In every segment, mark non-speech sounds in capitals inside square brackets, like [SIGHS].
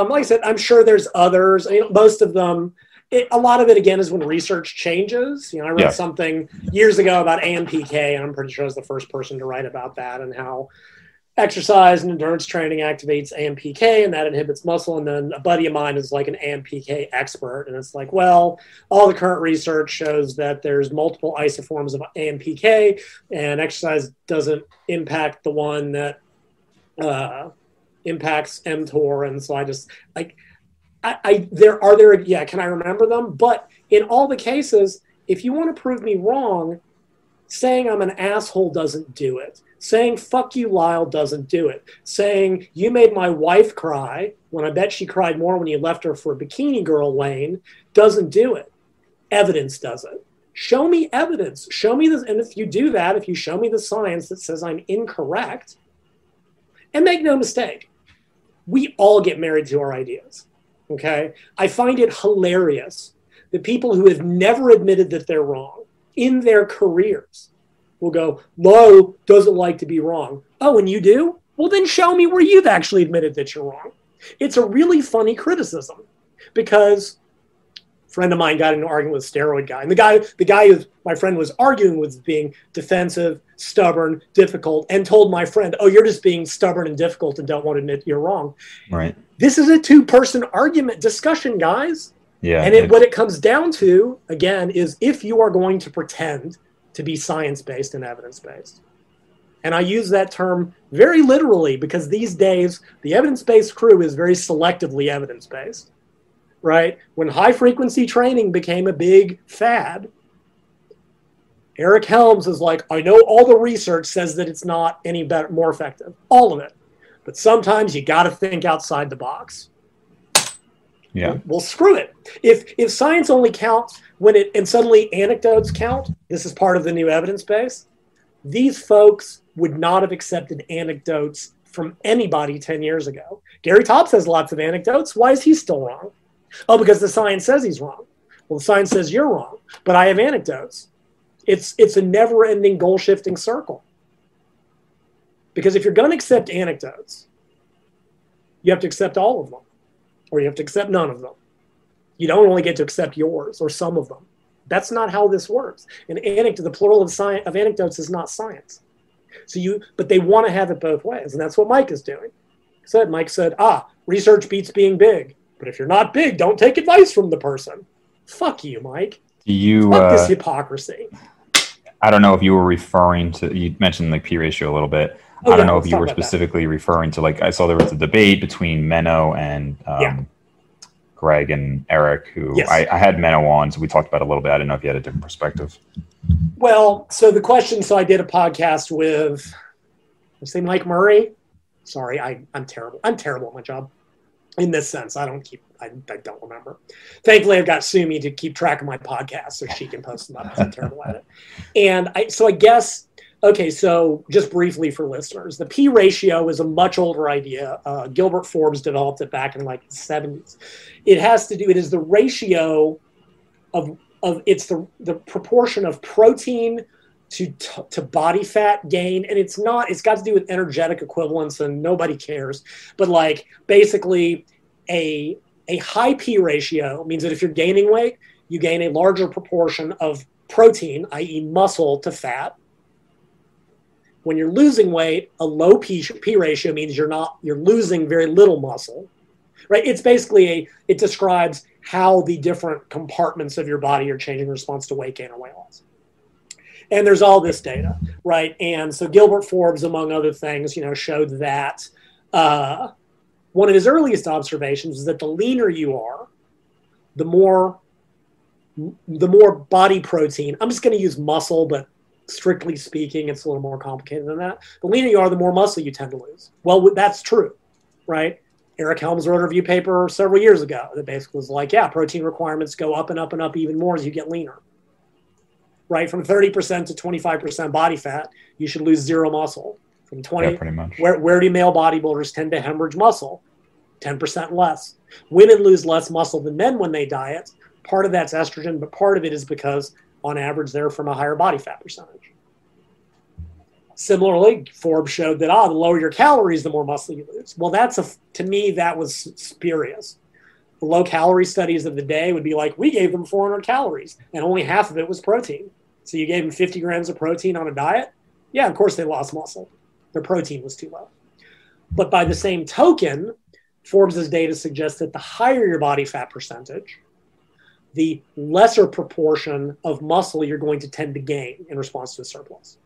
Um, like I said, I'm sure there's others. You know, most of them, it, a lot of it again is when research changes. You know, I read Yeah. something years ago about AMPK, and I'm pretty sure I was the first person to write about that and how exercise and endurance training activates AMPK and that inhibits muscle. And then a buddy of mine is like an AMPK expert. And it's like, well, all the current research shows that there's multiple isoforms of AMPK and exercise doesn't impact the one that uh, impacts mTOR. And so I just like, I, I there are there, yeah, can I remember them? But in all the cases, if you want to prove me wrong, saying I'm an asshole doesn't do it. Saying fuck you, Lyle doesn't do it. Saying you made my wife cry when I bet she cried more when you left her for Bikini Girl Layne doesn't do it. Evidence does it. Show me evidence. Show me this. And if you do that, if you show me the science that says I'm incorrect, and make no mistake, we all get married to our ideas. Okay. I find it hilarious that people who have never admitted that they're wrong in their careers will go, Lo doesn't like to be wrong. Oh, and you do? Well, then show me where you've actually admitted that you're wrong. It's a really funny criticism because a friend of mine got into an argument with a steroid guy. And the guy, the guy who my friend was arguing with being defensive, stubborn, difficult, and told my friend, Oh, you're just being stubborn and difficult and don't want to admit you're wrong. Right. This is a two-person argument discussion, guys. Yeah. And it, what it comes down to, again, is if you are going to pretend to be science based and evidence based. And I use that term very literally because these days the evidence based crew is very selectively evidence based, right? When high frequency training became a big fad, Eric Helms is like, I know all the research says that it's not any better, more effective, all of it. But sometimes you got to think outside the box. Yeah. well screw it. If if science only counts when it and suddenly anecdotes count this is part of the new evidence base these folks would not have accepted anecdotes from anybody 10 years ago. Gary Taubes has lots of anecdotes. Why is he still wrong? Oh because the science says he's wrong. Well the science says you're wrong but i have anecdotes it's it's a never ending goal shifting circle because if you're going to accept anecdotes you have to accept all of them or you have to accept none of them. You don't only get to accept yours or some of them. That's not how this works. An anecdote, the plural of, science, of anecdotes is not science. So you, but they want to have it both ways, and that's what Mike is doing. He Said Mike said, ah, research beats being big, but if you're not big, don't take advice from the person. Fuck you, Mike. Do you? Fuck Uh, this hypocrisy. I don't know if you were referring to. You mentioned like P ratio a little bit. Oh, I don't yeah, know if you were about that. specifically referring to like I saw there was a debate between Menno and um, Yeah. Greg and Eric, who Yes. I, I had Menno on, so we talked about it a little bit. I didn't know if you had a different perspective. Well, so the question. So I did a podcast with, I say Mike Murray. Sorry, I, I'm terrible. I'm terrible at my job. In this sense, I don't keep. I, I don't remember. Thankfully, I've got Sumi to keep track of my podcast so she can post them up. I'm terrible at it. And I, so I guess. Okay, so just briefly for listeners, the P ratio is a much older idea. Uh, Gilbert Forbes developed it back in like the 70s. It has to do. It is the ratio of of it's the the proportion of protein to to body fat gain and it's not it's got to do with energetic equivalence and nobody cares. But like basically a a high p ratio means that if you're gaining weight you gain a larger proportion of protein i.e. muscle to fat. When you're losing weight a low p, p ratio means you're not you're losing very little muscle right? It's basically a it describes how the different compartments of your body are changing in response to weight gain or weight loss and there's all this data right? And so gilbert forbes among other things you know showed that uh, one of his earliest observations is that the leaner you are the more the more body protein i'm just going to use muscle but strictly speaking it's a little more complicated than that. The leaner you are the more muscle you tend to lose. Well that's true right? Eric Helms wrote a review paper several years ago that basically was like, yeah, protein requirements go up and up and up even more as you get leaner. Right? From 30% to 25% body fat, you should lose zero muscle. From 20, Yeah, pretty much. where, where do male bodybuilders tend to hemorrhage muscle? 10% less. Women lose less muscle than men when they diet. Part of that's estrogen, but part of it is because on average they're from a higher body fat percentage. Similarly, Forbes showed that ah, the lower your calories, the more muscle you lose. Well, that's a to me that was spurious. The low calorie studies of the day would be like we gave them 400 calories and only half of it was protein. So you gave them 50 grams of protein on a diet. Yeah, of course they lost muscle. Their protein was too low. But by the same token, Forbes's data suggests that the higher your body fat percentage, the lesser proportion of muscle you're going to tend to gain in response to a surplus.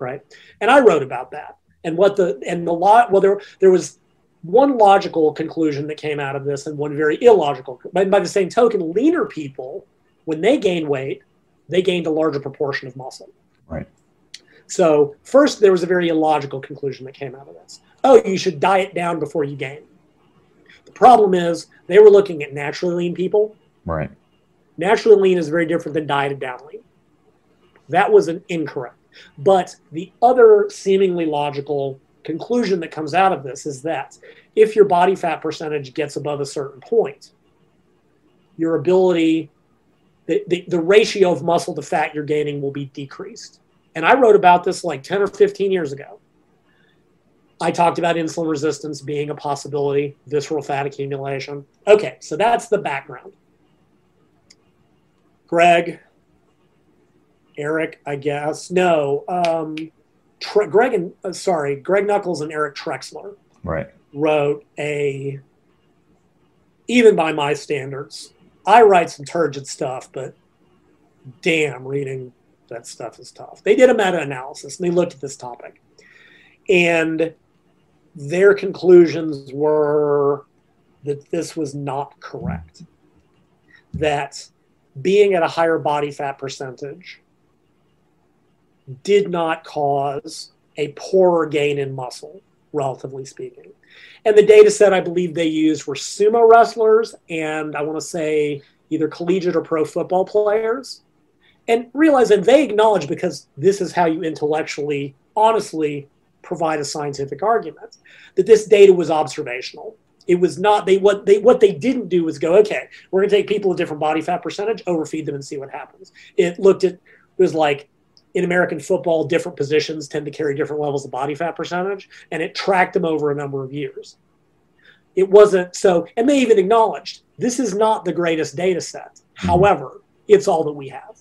Right? And I wrote about that. And what the and the lot well there there was one logical conclusion that came out of this and one very illogical. But by the same token, leaner people, when they gain weight, they gained a larger proportion of muscle. Right. So first there was a very illogical conclusion that came out of this. Oh, you should diet down before you gain. The problem is they were looking at naturally lean people. Right. Naturally lean is very different than dieted down lean. That was an incorrect. But the other seemingly logical conclusion that comes out of this is that if your body fat percentage gets above a certain point, your ability, the, the, the ratio of muscle to fat you're gaining will be decreased. And I wrote about this like 10 or 15 years ago. I talked about insulin resistance being a possibility, visceral fat accumulation. Okay, so that's the background. Greg, Eric, I guess. No, um, Tre- Greg and uh, sorry, Greg Nuckols and Eric Trexler right. wrote a. Even by my standards, I write some turgid stuff, but damn, reading that stuff is tough. They did a meta-analysis and they looked at this topic, and their conclusions were that this was not correct. That being at a higher body fat percentage did not cause a poorer gain in muscle, relatively speaking. And the data set I believe they used were sumo wrestlers and I want to say either collegiate or pro football players. And realize that they acknowledge because this is how you intellectually, honestly provide a scientific argument, that this data was observational. It was not they what they what they didn't do was go, okay, we're gonna take people with different body fat percentage, overfeed them and see what happens. It looked at it was like in American football, different positions tend to carry different levels of body fat percentage, and it tracked them over a number of years. It wasn't so, and they even acknowledged this is not the greatest data set. Mm-hmm. However, it's all that we have.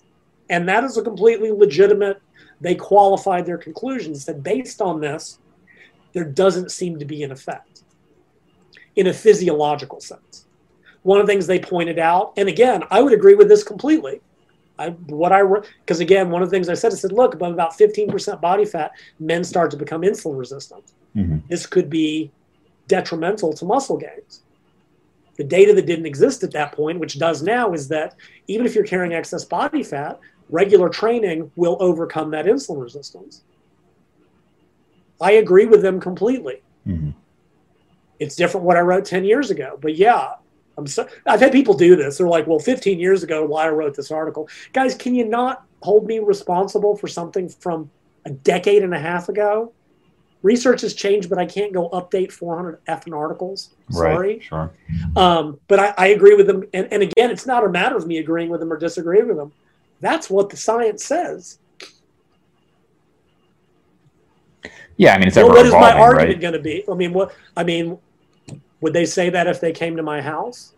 And that is a completely legitimate, they qualified their conclusions that based on this, there doesn't seem to be an effect in a physiological sense. One of the things they pointed out, and again, I would agree with this completely I, what I wrote, because again, one of the things I said, I said, look, above about 15% body fat, men start to become insulin resistant. Mm-hmm. This could be detrimental to muscle gains. The data that didn't exist at that point, which does now, is that even if you're carrying excess body fat, regular training will overcome that insulin resistance. I agree with them completely. Mm-hmm. It's different what I wrote 10 years ago, but yeah, I'm so, I've had people do this. They're like, well, 15 years ago, why I wrote this article. Guys, can you not hold me responsible for something from a decade and a half ago? Research has changed, but I can't go update 400 effing articles. Sorry. Right, sure. Um, but I, I, agree with them. And, and again, it's not a matter of me agreeing with them or disagreeing with them. That's what the science says. Yeah, I mean, it's well, what is my argument right? going to be? I mean, what? I mean, would they say that if they came to my house?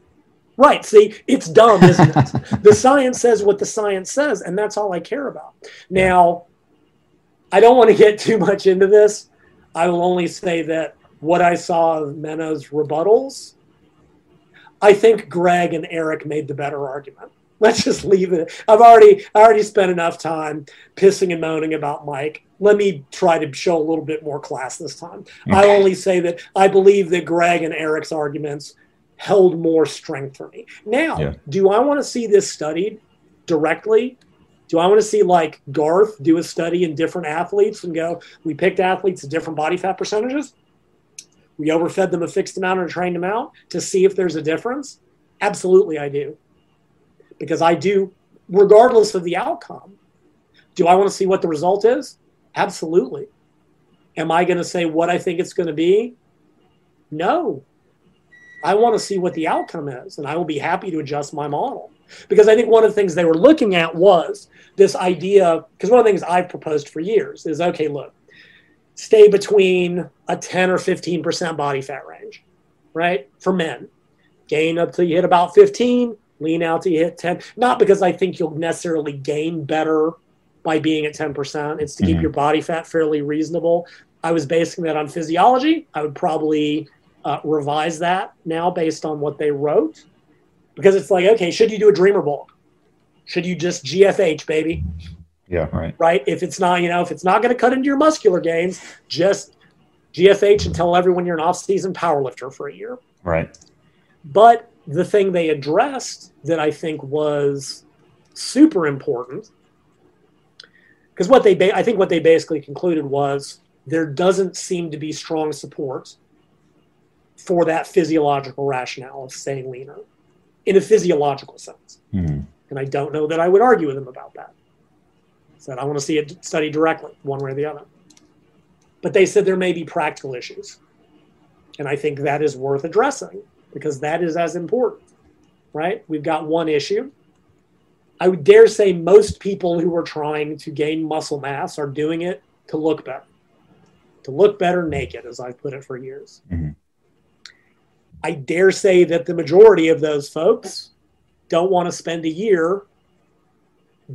Right. See, it's dumb, isn't it? [LAUGHS] the science says what the science says, and that's all I care about. Now, I don't want to get too much into this. I will only say that what I saw of Menno's rebuttals, I think Greg and Eric made the better argument. Let's just leave it. I've already I already spent enough time pissing and moaning about Mike let me try to show a little bit more class this time. Okay. I only say that I believe that Greg and Eric's arguments held more strength for me. Now, yeah. do I want to see this studied directly? Do I want to see like Garth do a study in different athletes and go, we picked athletes at different body fat percentages? We overfed them a fixed amount and trained them out to see if there's a difference? Absolutely, I do. Because I do, regardless of the outcome. Do I want to see what the result is? Absolutely. Am I going to say what I think it's going to be? No. I want to see what the outcome is, and I will be happy to adjust my model. Because I think one of the things they were looking at was this idea, because one of the things I've proposed for years is okay, look, stay between a 10 or 15% body fat range, right? For men. Gain up till you hit about 15, lean out till you hit 10. Not because I think you'll necessarily gain better by being at 10%. It's to keep Mhm. your body fat fairly reasonable. I was basing that on physiology. I would probably uh, revise that now based on what they wrote because it's like, okay, should you do a dreamer bulk? Should you just GFH, baby? Yeah, right. right? If it's not, you know, if it's not going to cut into your muscular gains, just GFH and tell everyone you're an off-season powerlifter for a year. Right. But the thing they addressed that I think was super important, because what they, ba- I think what they basically concluded was there doesn't seem to be strong support for that physiological rationale of staying leaner in a physiological sense. Mhm. And I don't know that I would argue with them about that. Said I want to see it studied directly, one way or the other. But they said there may be practical issues. And I think that is worth addressing because that is as important, right? We've got one issue. I would dare say most people who are trying to gain muscle mass are doing it to look better, to look better naked, as I've put it for years. Mhm. I dare say that the majority of those folks don't want to spend a year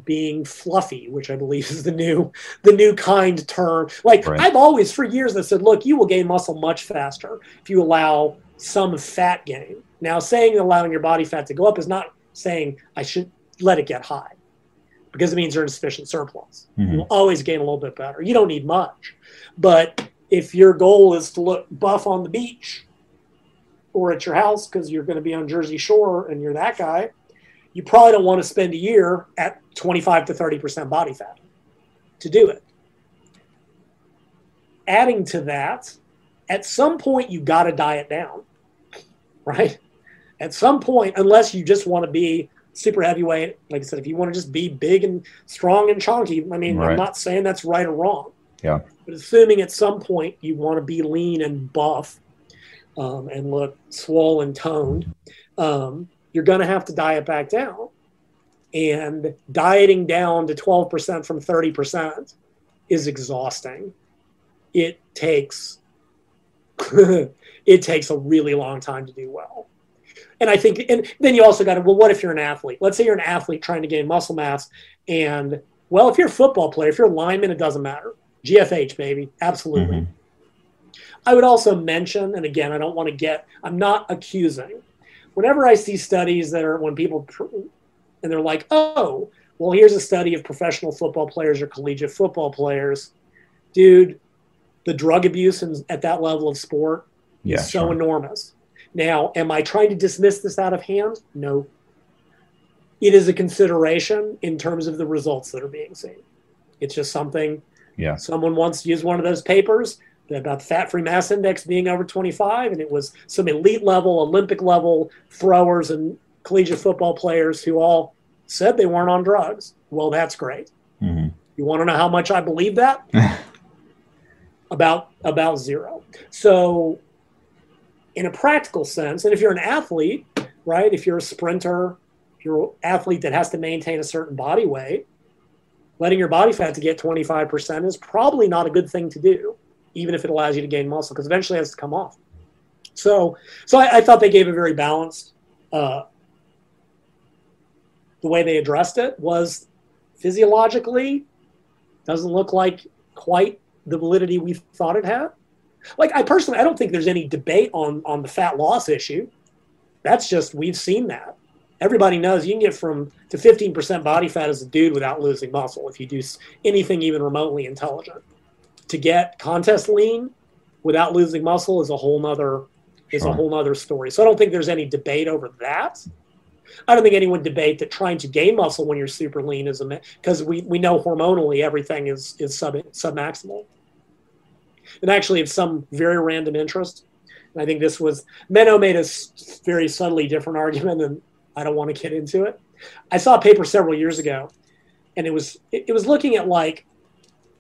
being fluffy, which I believe is the new the new kind term. Like Right. I've always for years I said, look, you will gain muscle much faster if you allow some fat gain. Now, saying allowing your body fat to go up is not saying I should let it get high because it means you're in sufficient surplus. Mhm. You'll always gain a little bit better. You don't need much. But if your goal is to look buff on the beach or at your house because you're going to be on Jersey Shore and you're that guy, you probably don't want to spend a year at 25 to 30% body fat to do it. Adding to that, at some point you got to diet down, right? At some point, unless you just want to be super heavyweight, like I said, if you want to just be big and strong and chunky, I mean, I'm not saying that's right or wrong. Yeah. But assuming at some point you want to be lean and buff um, and look swollen toned, um, you're going to have to diet back down. And dieting down to 12% from 30% is exhausting. It takes [LAUGHS] it takes a really long time to do well. And I think, and then you also got to, well, what if you're an athlete? Let's say you're an athlete trying to gain muscle mass, and well, if you're a football player, if you're a lineman, it doesn't matter. GFH, baby, absolutely. Mhm. I would also mention, and again, I don't want to get, I'm not accusing. Whenever I see studies that are when people, and they're like, oh, well, here's a study of professional football players or collegiate football players. Dude, the drug abuse in, at that level of sport Yeah. is so sure. enormous. Now, am I trying to dismiss this out of hand? No. It is a consideration in terms of the results that are being seen. It's just something Yeah. someone once used one of those papers about the fat free mass index being over 25, and it was some elite level, Olympic level throwers and collegiate football players who all said they weren't on drugs. Well, that's great. Mhm. You want to know how much I believe that? [LAUGHS] about about zero. So, in a practical sense, and if you're an athlete, right? If you're a sprinter, if you're an athlete that has to maintain a certain body weight, letting your body fat to get 25% is probably not a good thing to do, even if it allows you to gain muscle, because eventually it has to come off. So, so I, I thought they gave a very balanced. Uh, the way they addressed it was physiologically doesn't look like quite the validity we thought it had. Like I personally, I don't think there's any debate on on the fat loss issue. That's just we've seen that. Everybody knows you can get from to 15% body fat as a dude without losing muscle if you do anything even remotely intelligent. To get contest lean without losing muscle is a whole nother is a whole nother story. So I don't think there's any debate over that. I don't think anyone debate that trying to gain muscle when you're super lean is a because we, we know hormonally everything is is sub submaximal. And actually, of some very random interest, and I think this was Menno made a very subtly different [LAUGHS] argument, and I don't want to get into it. I saw a paper several years ago, and it was it, was looking at like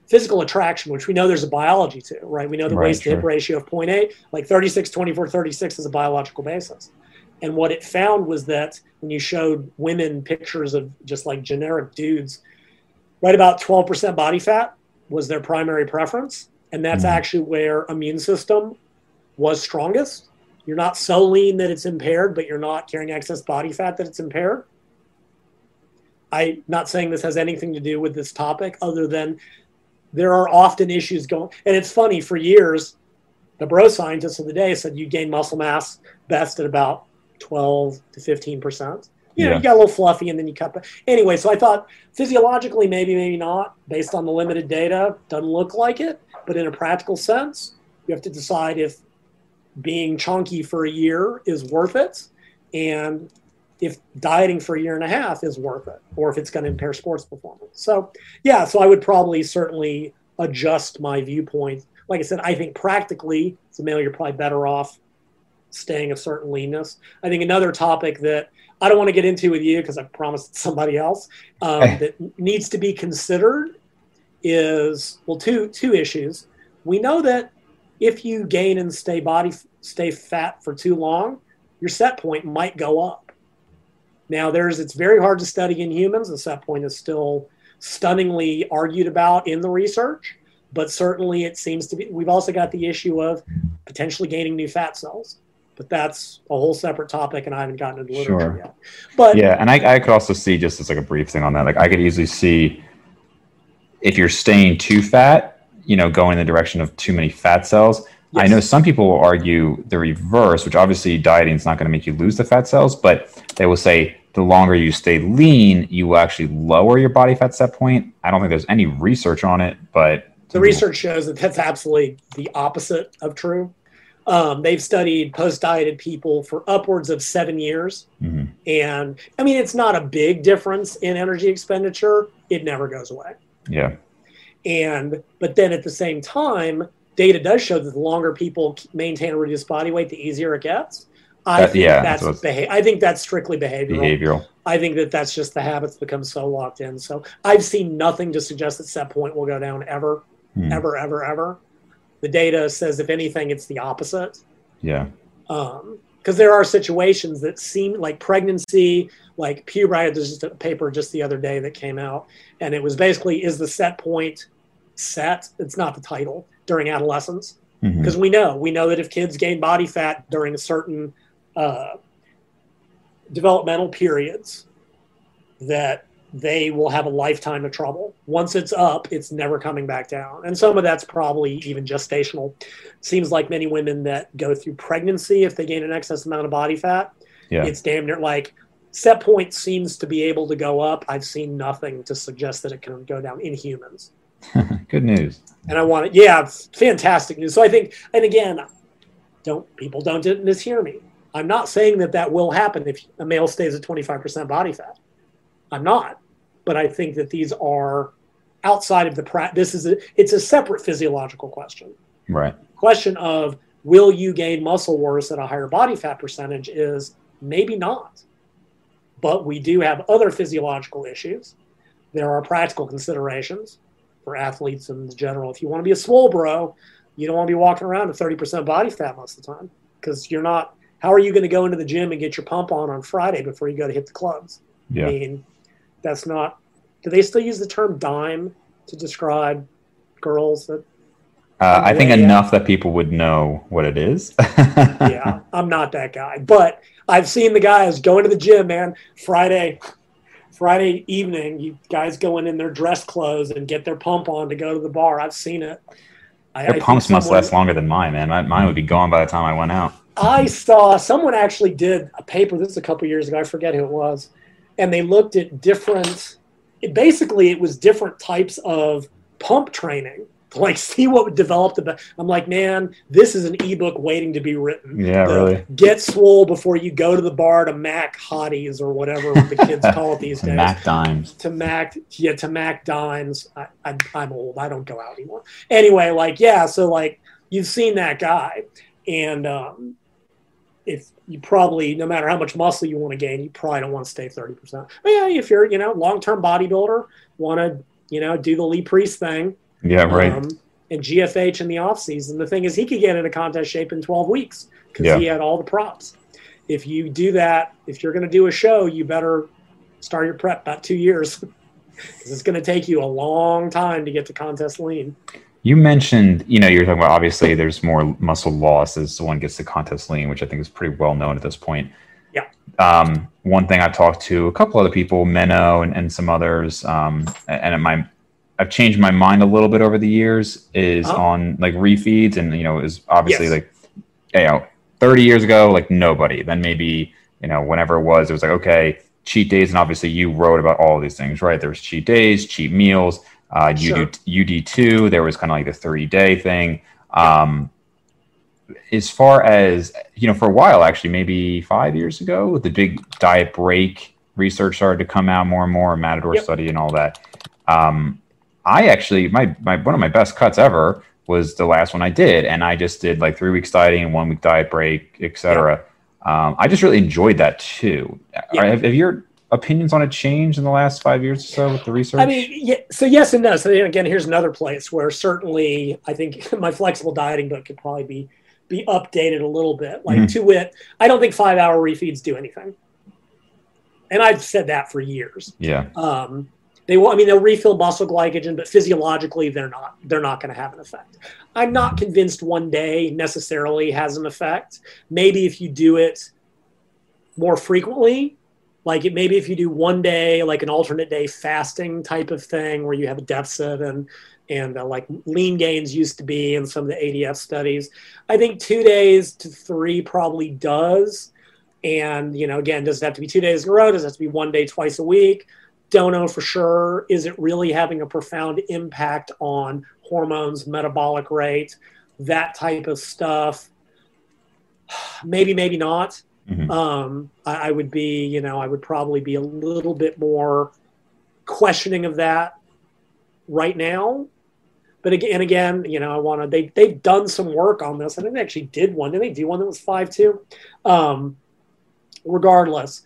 physical attraction, which we know there's a biology to, right? We know the Right, waist to hip ratio of 0.8, like 36, 24, 36 is a biological basis. And what it found was that when you showed women pictures of just like generic dudes, right about 12% body fat was their primary preference. And that's Mhm. actually where immune system was strongest. You're not so lean that it's impaired, but you're not carrying excess body fat that it's impaired. I'm not saying this has anything to do with this topic, other than there are often issues going. And it's funny for years, the bro scientists of the day said you gain muscle mass best at about 12 to 15 percent. You know, Yeah. you got a little fluffy, and then you cut. back. Anyway, so I thought physiologically, maybe, maybe not, based on the limited data, doesn't look like it. But in a practical sense, you have to decide if being chunky for a year is worth it, and if dieting for a year and a half is worth it, or if it's going to impair sports performance. So, yeah, so I would probably certainly adjust my viewpoint. Like I said, I think practically, as a male, you're probably better off staying a certain leanness. I think another topic that I don't want to get into with you because I promised somebody else um, [LAUGHS] that needs to be considered is well, two two issues. We know that if you gain and stay body stay fat for too long, your set point might go up. Now, there's it's very hard to study in humans. The set point is still stunningly argued about in the research, but certainly it seems to be. We've also got the issue of potentially gaining new fat cells, but that's a whole separate topic, and I haven't gotten into literature Sure. yet. But Yeah, and I, I could also see just as like a brief thing on that. Like I could easily see if you're staying too fat, you know, going in the direction of too many fat cells. I know some people will argue the reverse, which obviously dieting is not going to make you lose the fat cells, but they will say the longer you stay lean, you will actually lower your body fat set point. I don't think there's any research on it, but the research shows that that's absolutely the opposite of true. Um, they've studied post-dieted people for upwards of seven years, Mhm. and I mean it's not a big difference in energy expenditure. It never goes away. Yeah, And but then at the same time, data does show that the longer people maintain a reduced body weight, the easier it gets. I That- think yeah, that's that's beha- I think that's strictly behavioral. behavioral. I think that that's just the habits become so locked in. So I've seen nothing to suggest that set point will go down ever, Hmm. ever, ever, ever. The data says if anything, it's the opposite Yeah, because there are situations that seem like pregnancy, like puberty. There's just a paper just the other day that came out, and it was basically is the set point set? It's not the title during adolescence because we know we know that if kids gain body fat during a certain uh, developmental periods, that they will have a lifetime of trouble. Once it's up, it's never coming back down. And some of that's probably even gestational. Seems like many women that go through pregnancy, if they gain an excess amount of body fat, yeah, it's damn near like set point seems to be able to go up. I've seen nothing to suggest that it can go down in humans. [LAUGHS] good news. And I want it, yeah, it's fantastic news. So I think, and again, don't people don't mishear me. I'm not saying that that will happen if a male stays at 25% body fat. I'm not, but I think that these are outside of the pra- This is a, it's a separate physiological question. Right. Question of will you gain muscle worse at a higher body fat percentage is maybe not, but we do have other physiological issues. There are practical considerations for athletes in general. If you want to be a swole bro, you don't want to be walking around at 30% body fat most of the time because you're not. How are you going to go into the gym and get your pump on on Friday before you go to hit the clubs? Yeah. I mean, that's not. Do they still use the term dime to describe girls that? Uh, I think enough that people would know what it is. [LAUGHS] Yeah, I'm not that guy, but I've seen the guys going to the gym, man. Friday, Friday evening, you guys going in their dress clothes and get their pump on to go to the bar. I've seen it. I, I Their think pumps must last longer than mine, man. Mine, mine would be gone by the time I went out. I saw someone actually did a paper. This is a couple years ago. I forget who it was, and they looked at different. It, basically, it was different types of pump training to like [LAUGHS] see what would develop the. be- I'm like, man, this is an ebook waiting to be written. Yeah, The really. Get swole before you go to the bar to Mac hotties or whatever the kids [LAUGHS] call it these days. Mac dimes. To Mac, yeah, to Mac dimes. I, I, I'm old. I don't go out anymore. Anyway, like, yeah, so like you've seen that guy, and um, if you probably, no matter how much muscle you want to gain, you probably don't want to stay 30%. But yeah, if you're, you know, long term bodybuilder, want to, you know, do the Lee Priest thing, Yeah, right. um, and GFH in the off season. The thing is, he could get into contest shape in 12 weeks because Yeah. he had all the props. If you do that, if you're going to do a show, you better start your prep about two years [LAUGHS] because it's going to take you a long time to get to contest lean. You mentioned, you know, you're talking about obviously there's more muscle loss as one gets to contest lean, which I think is pretty well known at this point. Yeah. Um, one thing I've talked to a couple other people, Menno and, and some others, um, and my I've changed my mind a little bit over the years is uh-huh. on like refeeds and you know is obviously yes. like you know 30 years ago like nobody then maybe you know whenever it was it was like okay cheat days and obviously you wrote about all these things right there was cheat days cheat meals uh, sure. UD, UD2 there was kind of like the 30 day thing um, as far as you know for a while actually maybe five years ago the big diet break research started to come out more and more matador yep. study and all that um, I actually my my one of my best cuts ever was the last one I did, and I just did like three weeks dieting, and one week diet break, etc. Yeah. Um, I just really enjoyed that too. Yeah. Have, have, your opinions on it changed in the last five years or so with the research? I mean, yeah, so yes and no. So again, here's another place where certainly I think [LAUGHS] my flexible dieting book could probably be be updated a little bit. Like mm-hmm. to wit, I don't think five hour refeeds do anything, and I've said that for years. Yeah. Um, they will. I mean, they'll refill muscle glycogen, but physiologically, they're not. They're not going to have an effect. I'm not convinced one day necessarily has an effect. Maybe if you do it more frequently, like it, maybe if you do one day, like an alternate day fasting type of thing, where you have a deficit and and uh, like lean gains used to be in some of the ADF studies. I think two days to three probably does. And you know, again, does it have to be two days in a row? Does it have to be one day twice a week? don't know for sure. Is it really having a profound impact on hormones, metabolic rate, that type of stuff? [SIGHS] Maybe, maybe not. Mm-hmm. Um, I, I, would be, you know, I would probably be a little bit more questioning of that right now. But again, again, you know, I want to. They they've done some work on this. I think they actually did one. Did they do one that was five two? Um, regardless,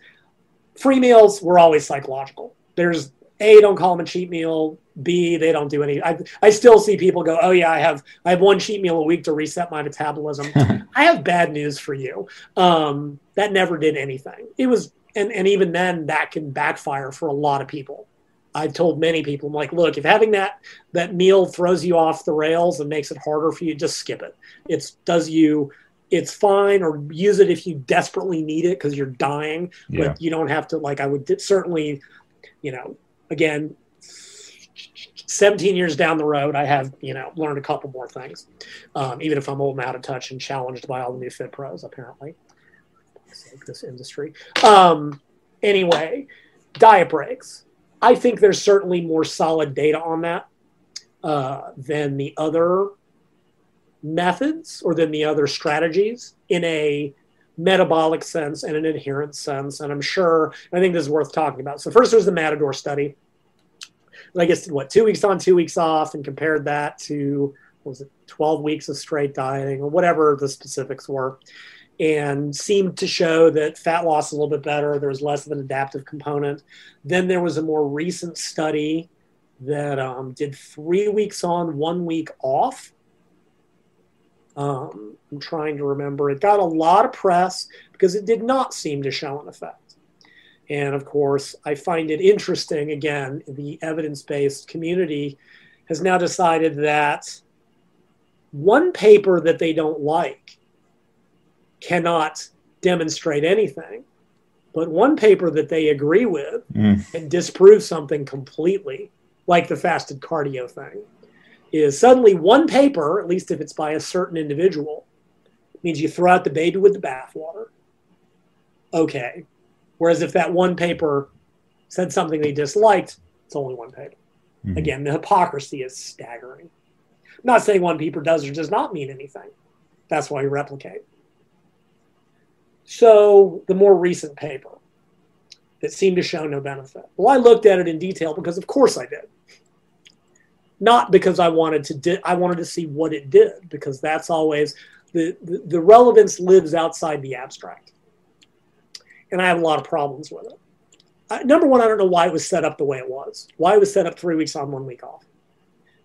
free meals were always psychological there's a don't call them a cheat meal b they don't do any I, I still see people go oh yeah i have i have one cheat meal a week to reset my metabolism [LAUGHS] i have bad news for you um, that never did anything it was and, and even then that can backfire for a lot of people i've told many people i'm like look if having that that meal throws you off the rails and makes it harder for you just skip it it's does you it's fine or use it if you desperately need it because you're dying yeah. but you don't have to like i would certainly you know, again, 17 years down the road, I have, you know, learned a couple more things, um, even if I'm old and out of touch and challenged by all the new fit pros, apparently. This industry. Um, anyway, diet breaks. I think there's certainly more solid data on that uh, than the other methods or than the other strategies in a metabolic sense and an adherence sense. And I'm sure, I think this is worth talking about. So, first was the Matador study. I guess, what, two weeks on, two weeks off, and compared that to, was it 12 weeks of straight dieting or whatever the specifics were. And seemed to show that fat loss is a little bit better. There was less of an adaptive component. Then there was a more recent study that um, did three weeks on, one week off um, I'm trying to remember. It got a lot of press because it did not seem to show an effect. And of course, I find it interesting again, the evidence based community has now decided that one paper that they don't like cannot demonstrate anything, but one paper that they agree with mm. can disprove something completely, like the fasted cardio thing is suddenly one paper, at least if it's by a certain individual, means you throw out the baby with the bathwater. Okay. Whereas if that one paper said something they disliked, it's only one paper. Mm-hmm. Again, the hypocrisy is staggering. I'm not saying one paper does or does not mean anything. That's why you replicate. So the more recent paper that seemed to show no benefit. Well, I looked at it in detail because, of course, I did not because I wanted to di- I wanted to see what it did because that's always the, the, the relevance lives outside the abstract, and I have a lot of problems with it. I, number one, I don't know why it was set up the way it was. Why it was set up three weeks on, one week off,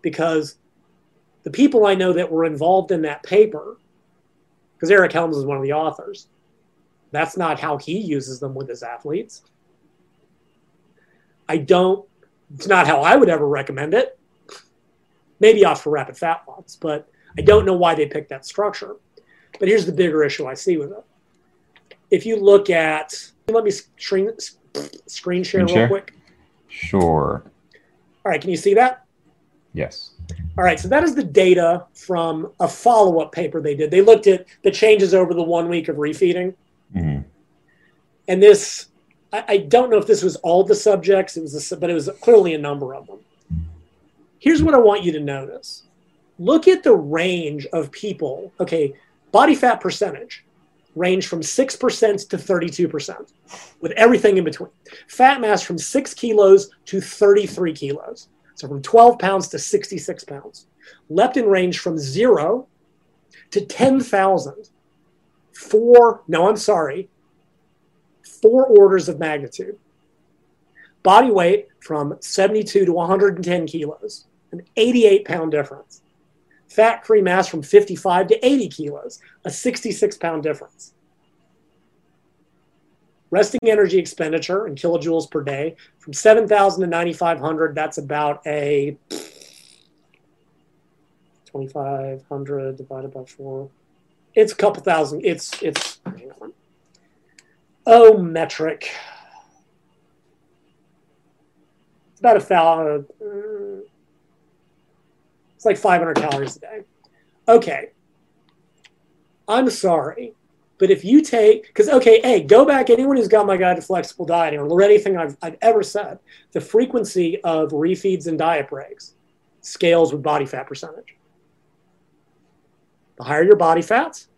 because the people I know that were involved in that paper, because Eric Helms is one of the authors, that's not how he uses them with his athletes. I don't. It's not how I would ever recommend it maybe off for rapid fat loss, but I don't know why they picked that structure. But here's the bigger issue I see with it. If you look at, let me screen, screen share Screen share? real quick. Sure. All right, can you see that? Yes. All right, so that is the data from a follow up paper they did. They looked at the changes over the one week of refeeding. Hmm And this, I, I don't know if this was all the subjects, it was, a, but it was clearly a number of them. Here's what I want you to notice look at the range of people. Okay, body fat percentage range from 6% to 32%, with everything in between. Fat mass from 6 kilos to 33 kilos. So from 12 pounds to 66 pounds. Leptin range from zero to 10,000. Four, no, I'm sorry, four orders of magnitude. Body weight from 72 to 110 kilos, an 88 pound difference. Fat free mass from 55 to 80 kilos, a 66 pound difference. Resting energy expenditure in kilojoules per day from 7,000 to 9,500, that's about a 2,500 divided by four. It's a couple thousand. It's, it's. Oh, metric. It's about a thousand. uh, It's like 500 calories a day. Okay. I'm sorry. But if you take, because, okay, hey, go back, anyone who's got my guide to flexible dieting or anything I've, I've ever said, the frequency of refeeds and diet breaks scales with body fat percentage. The higher your body fats,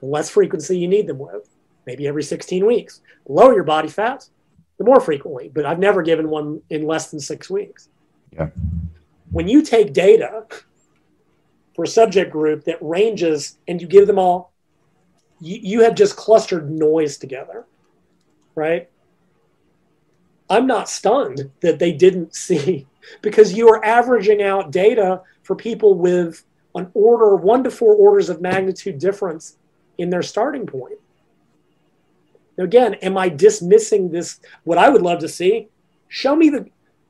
the less frequency you need them with, maybe every 16 weeks. The lower your body fats, the more frequently, but I've never given one in less than six weeks. Yeah. When you take data for a subject group that ranges and you give them all, you, you have just clustered noise together, right? I'm not stunned that they didn't [LAUGHS] see because you are averaging out data for people with an order, one to four orders of magnitude difference in their starting point. Now, again, am I dismissing this? What I would love to see, show me the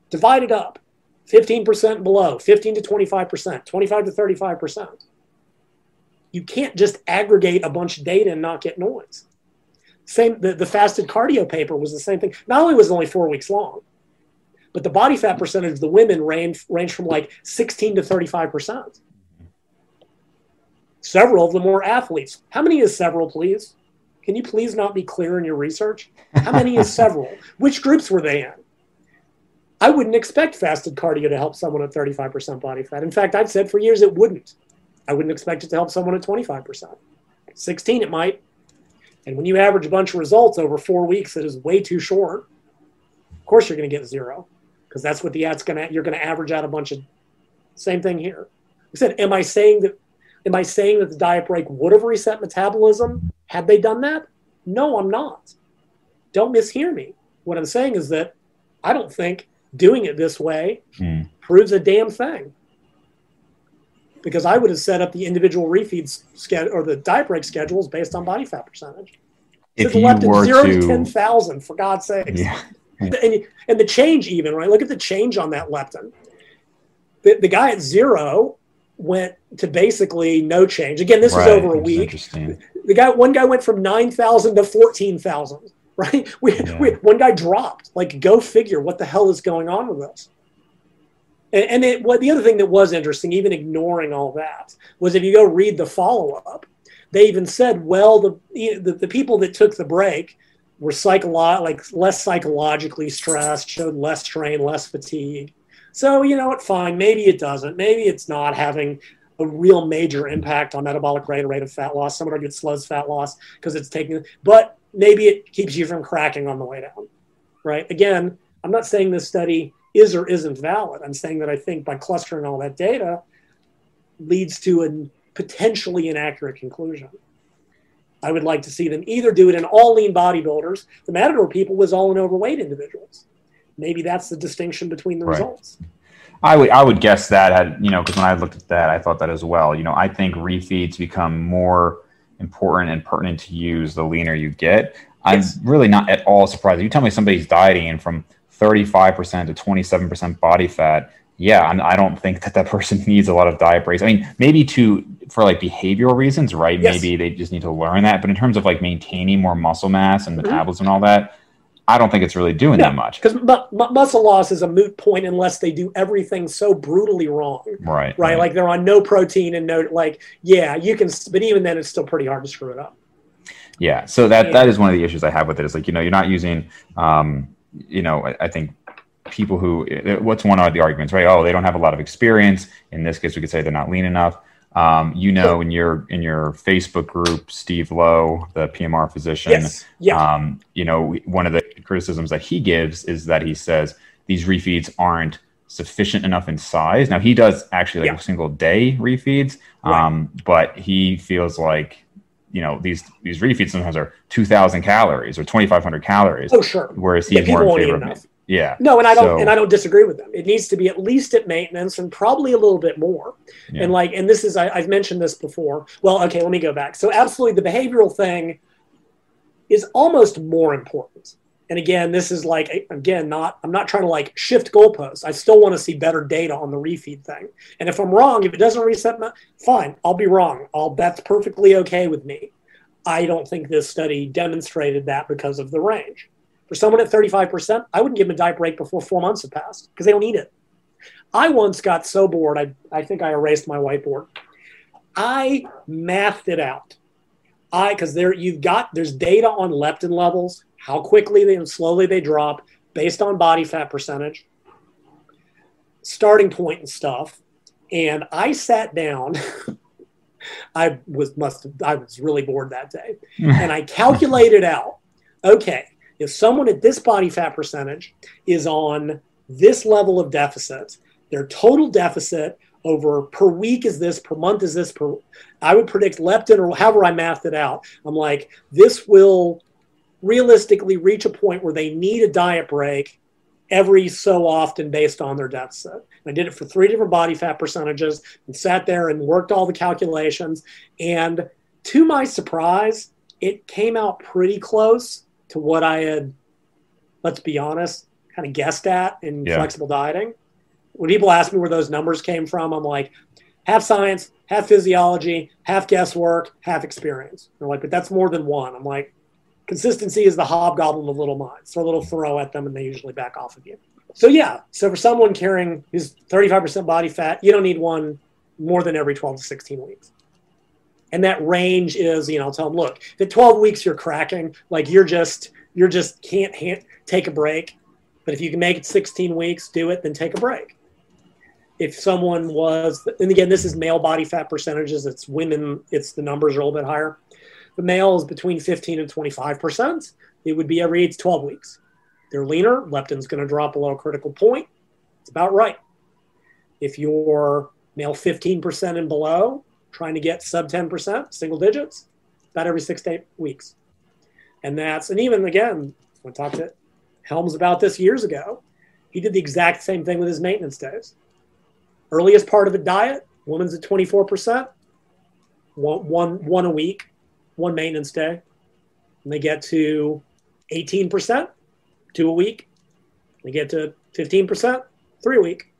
divide it up 15% below, 15 to 25%, 25 to 35%. You can't just aggregate a bunch of data and not get noise. Same, the, the fasted cardio paper was the same thing. Not only was it only four weeks long, but the body fat percentage of the women range, range from like 16 to 35%. Several of them were athletes. How many is several, please? Can you please not be clear in your research? How many is [LAUGHS] several? Which groups were they in? I wouldn't expect fasted cardio to help someone at 35% body fat. In fact, I've said for years it wouldn't. I wouldn't expect it to help someone at 25%. 16 it might. And when you average a bunch of results over four weeks it is way too short, of course you're going to get zero because that's what the ad's going to, you're going to average out a bunch of, same thing here. I said, am I saying that, am I saying that the diet break would have reset metabolism had they done that? No, I'm not. Don't mishear me. What I'm saying is that I don't think doing it this way Hmm. proves a damn thing. Because I would have set up the individual refeeds schedule or the diet break schedules based on body fat percentage. If you were zero to, to, ten thousand, for God's sakes. yeah, And, and the change, even right? Look at the change on that leptin. The, the guy at zero went to basically no change. Again, this right, was over a week. The guy, one guy went from nine thousand to fourteen thousand. [LAUGHS] Right? We, Yeah. we, one guy dropped. Like, go figure. What the hell is going on with this? And, and it, what the other thing that was interesting, even ignoring all that, was if you go read the follow up, they even said, well, the, the the people that took the break were psycholo- like less psychologically stressed, showed less strain, less fatigue. So you know what? Fine. Maybe it doesn't. Maybe it's not having a real major impact on metabolic rate or rate of fat loss. Some would argue it slows fat loss because it's taking, but maybe it keeps you from cracking on the way down. Right? Again, I'm not saying this study is or isn't valid. I'm saying that I think by clustering all that data leads to a potentially inaccurate conclusion. I would like to see them either do it in all lean bodybuilders. The Matador people was all in overweight individuals. Maybe that's the distinction between the Right. results. I would I would guess that had you know because when I looked at that I thought that as well. You know I think refeeds become more important and pertinent to use the leaner you get. I'm Yes. really not at all surprised. You tell me somebody's dieting from 35% to 27% body fat yeah, I'm, I do not think that that [LAUGHS] person needs a lot of diet breaks. I mean, maybe to for like behavioral reasons, right? Yes. Maybe they just need to learn that. But in terms of like maintaining more muscle mass and mm-hmm. metabolism and all that, I don't think it's really doing that much. Because mu- mu- muscle loss is a moot point unless they do everything so brutally wrong. Right, right. Right. Like they're on no protein and no like. Yeah, you can, but even then, it's still pretty hard to screw it up. Yeah. So that that is one of the issues I have with it. Is like you know you're not using. Um, you know, I, I think people who what's one of the arguments right oh they don't have a lot of experience in this case we could say they're not lean enough um, you know in your in your facebook group steve lowe the pmr physician yes. yeah. Um, you know one of the criticisms that he gives is that he says these refeeds aren't sufficient enough in size now he does actually like yeah. single day refeeds right. um, but he feels like you know these these refeeds sometimes are 2000 calories or 2500 calories oh sure whereas he's yeah, more in favor of yeah. No, and I don't so, and I don't disagree with them. It needs to be at least at maintenance and probably a little bit more. Yeah. And like and this is I, I've mentioned this before. Well, okay, let me go back. So absolutely the behavioral thing is almost more important. And again, this is like again, not I'm not trying to like shift goalposts. I still want to see better data on the refeed thing. And if I'm wrong, if it doesn't reset my fine, I'll be wrong. I'll that's perfectly okay with me. I don't think this study demonstrated that because of the range. For someone at 35%, I wouldn't give them a diet break before four months have passed because they don't need it. I once got so bored, I, I think I erased my whiteboard. I mathed it out. I because there you've got there's data on leptin levels, how quickly they and slowly they drop based on body fat percentage, starting point and stuff. And I sat down. [LAUGHS] I was must have, I was really bored that day, [LAUGHS] and I calculated out. Okay, if someone at this body fat percentage is on this level of deficit, their total deficit over per week is this, per month is this, per I would predict leptin or however I mathed it out. I'm like, this will realistically reach a point where they need a diet break every so often based on their deficit. And I did it for three different body fat percentages and sat there and worked all the calculations. And to my surprise, it came out pretty close to what I had, let's be honest, kind of guessed at in yeah. flexible dieting. When people ask me where those numbers came from, I'm like, half science, half physiology, half guesswork, half experience. They're like, but that's more than one. I'm like, consistency is the hobgoblin of little minds. Throw a little throw at them and they usually back off of you. So yeah, so for someone carrying who's 35% body fat, you don't need one more than every 12 to 16 weeks and that range is you know I'll tell them look if at 12 weeks you're cracking like you're just you're just can't ha- take a break. But if you can make it 16 weeks do it then take a break. If someone was and again this is male body fat percentages it's women it's the numbers are a little bit higher. The male is between 15 and 25 percent. It would be every 8 to 12 weeks. They're leaner leptin's going to drop below a critical point. It's about right. If you're male 15% and below trying to get sub 10%, single digits, about every six to eight weeks. And that's, and even again, I talked to Helms about this years ago. He did the exact same thing with his maintenance days. Earliest part of a diet, woman's at 24%, one, one, one a week, one maintenance day. And they get to 18%, two a week. They get to 15%, three a week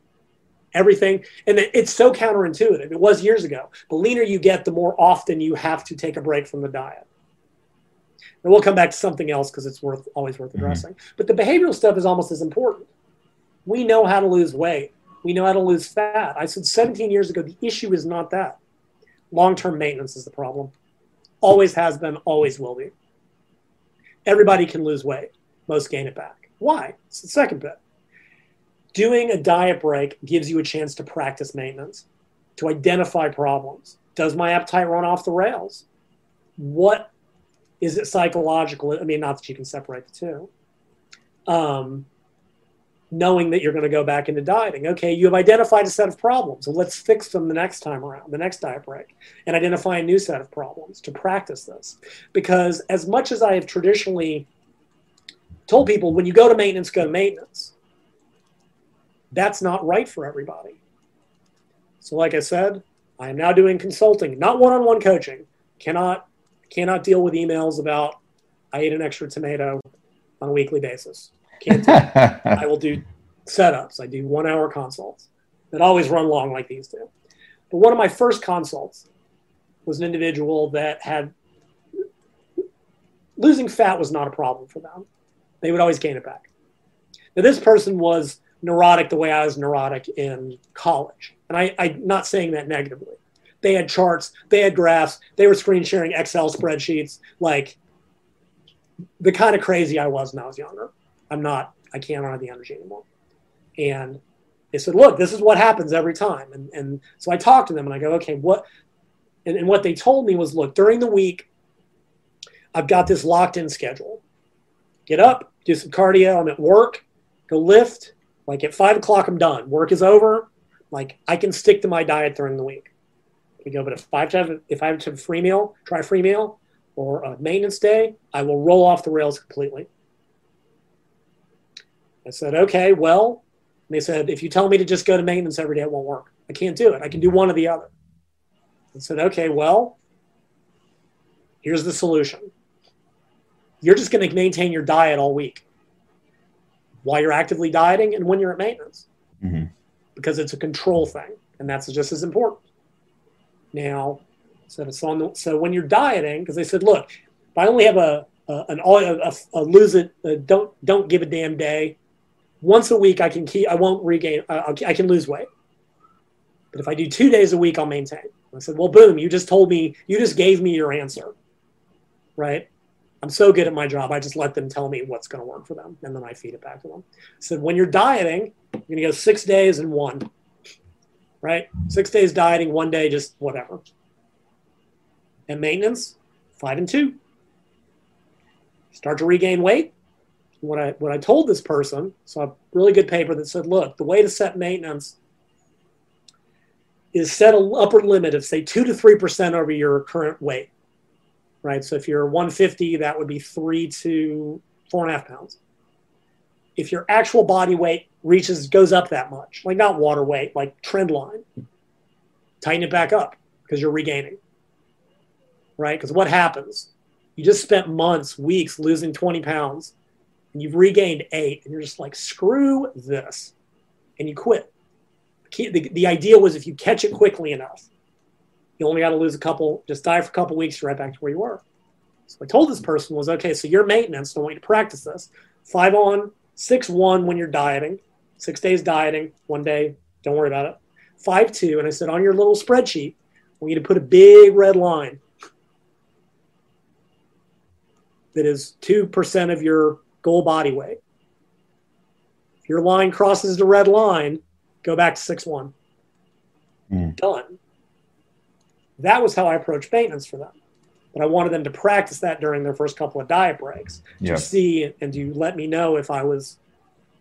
everything. And it's so counterintuitive. It was years ago. The leaner you get, the more often you have to take a break from the diet. And we'll come back to something else because it's worth always worth mm-hmm. addressing. Mm-hmm. But the behavioral stuff is almost as important. We know how to lose weight. We know how to lose fat. I said 17 years ago, the issue is not that. Long-term maintenance is the problem. Always has been, always will be. Everybody can lose weight. Most gain it back. Why? It's the second bit doing a diet break gives you a chance to practice maintenance, to identify problems. Does my appetite run off the rails? What is it psychological? I mean, not that you can separate the two. Um, knowing that you're going to go back into dieting. Okay, you have identified a set of problems. Let's fix them the next time around, the next diet break, and identify a new set of problems to practice this. Because as much as I have traditionally told people, when you go to maintenance, go to maintenance that's not right for everybody. So, like I said, I am now doing consulting, not one-on-one coaching. Cannot cannot deal with emails about I ate an extra tomato on a weekly basis. Can't. [LAUGHS] I will do setups. I do one-hour consults. that always run long like these do. But one of my first consults was an individual that had losing fat was not a problem for them. They would always gain it back. Now, this person was neurotic the way I was neurotic in college. And I, I'm not saying that negatively. They had charts, they had graphs, they were screen sharing Excel spreadsheets, like the kind of crazy I was when I was younger. I'm not, I can't honor the energy anymore. And they said, look, this is what happens every time. And, and so I talked to them and I go, okay, what, and, and what they told me was, look, during the week, I've got this locked in schedule. Get up, do some cardio. I'm at work, go lift. Like at five o'clock, I'm done. Work is over. Like I can stick to my diet during the week. We go, but if I have if I have a free meal, try free meal or a maintenance day, I will roll off the rails completely. I said, okay, well, they said, if you tell me to just go to maintenance every day, it won't work. I can't do it. I can do one or the other. I said, okay, well, here's the solution. You're just going to maintain your diet all week while you're actively dieting and when you're at maintenance mm-hmm. because it's a control thing and that's just as important. Now, so, so, the, so when you're dieting, because they said, look, if I only have a, a an a, a, lose it, a don't don't give a damn day, once a week I can keep, I won't regain, uh, I can lose weight. But if I do two days a week, I'll maintain. I said, well, boom, you just told me, you just gave me your answer, right? I'm so good at my job. I just let them tell me what's going to work for them, and then I feed it back to them. Said, when you're dieting, you're going to go six days and one, right? Six days dieting, one day just whatever. And maintenance, five and two. Start to regain weight. What I what I told this person, so a really good paper that said, look, the way to set maintenance is set an upper limit of say two to three percent over your current weight. Right. So if you're 150, that would be three to four and a half pounds. If your actual body weight reaches goes up that much, like not water weight, like trend line, tighten it back up because you're regaining. Right? Because what happens? You just spent months, weeks losing 20 pounds, and you've regained eight, and you're just like, screw this. And you quit the, the idea was if you catch it quickly enough, you only got to lose a couple, just die for a couple weeks, you're right back to where you were. So I told this person was okay, so your maintenance, don't want you to practice this. Five on, six one when you're dieting, six days dieting, one day, don't worry about it. Five two, and I said on your little spreadsheet, I want you to put a big red line that is two percent of your goal body weight. If your line crosses the red line, go back to 6 1. Mm. Done. That was how I approached maintenance for them. But I wanted them to practice that during their first couple of diet breaks to see and to let me know if I was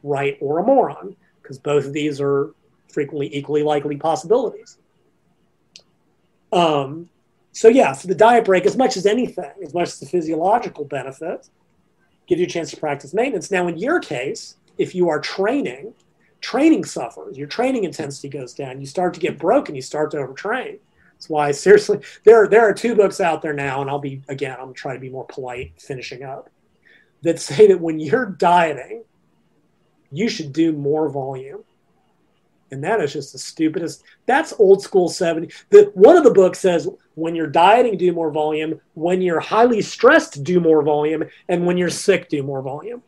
right or a moron, because both of these are frequently equally likely possibilities. Um, so yeah, so the diet break, as much as anything, as much as the physiological benefit, gives you a chance to practice maintenance. Now, in your case, if you are training training suffers. Your training intensity goes down. You start to get broken. You start to overtrain. That's why, seriously, there there are two books out there now, and I'll be again. I'm trying to be more polite, finishing up, that say that when you're dieting, you should do more volume. And that is just the stupidest. That's old school 70. The one of the books says when you're dieting, do more volume. When you're highly stressed, do more volume. And when you're sick, do more volume.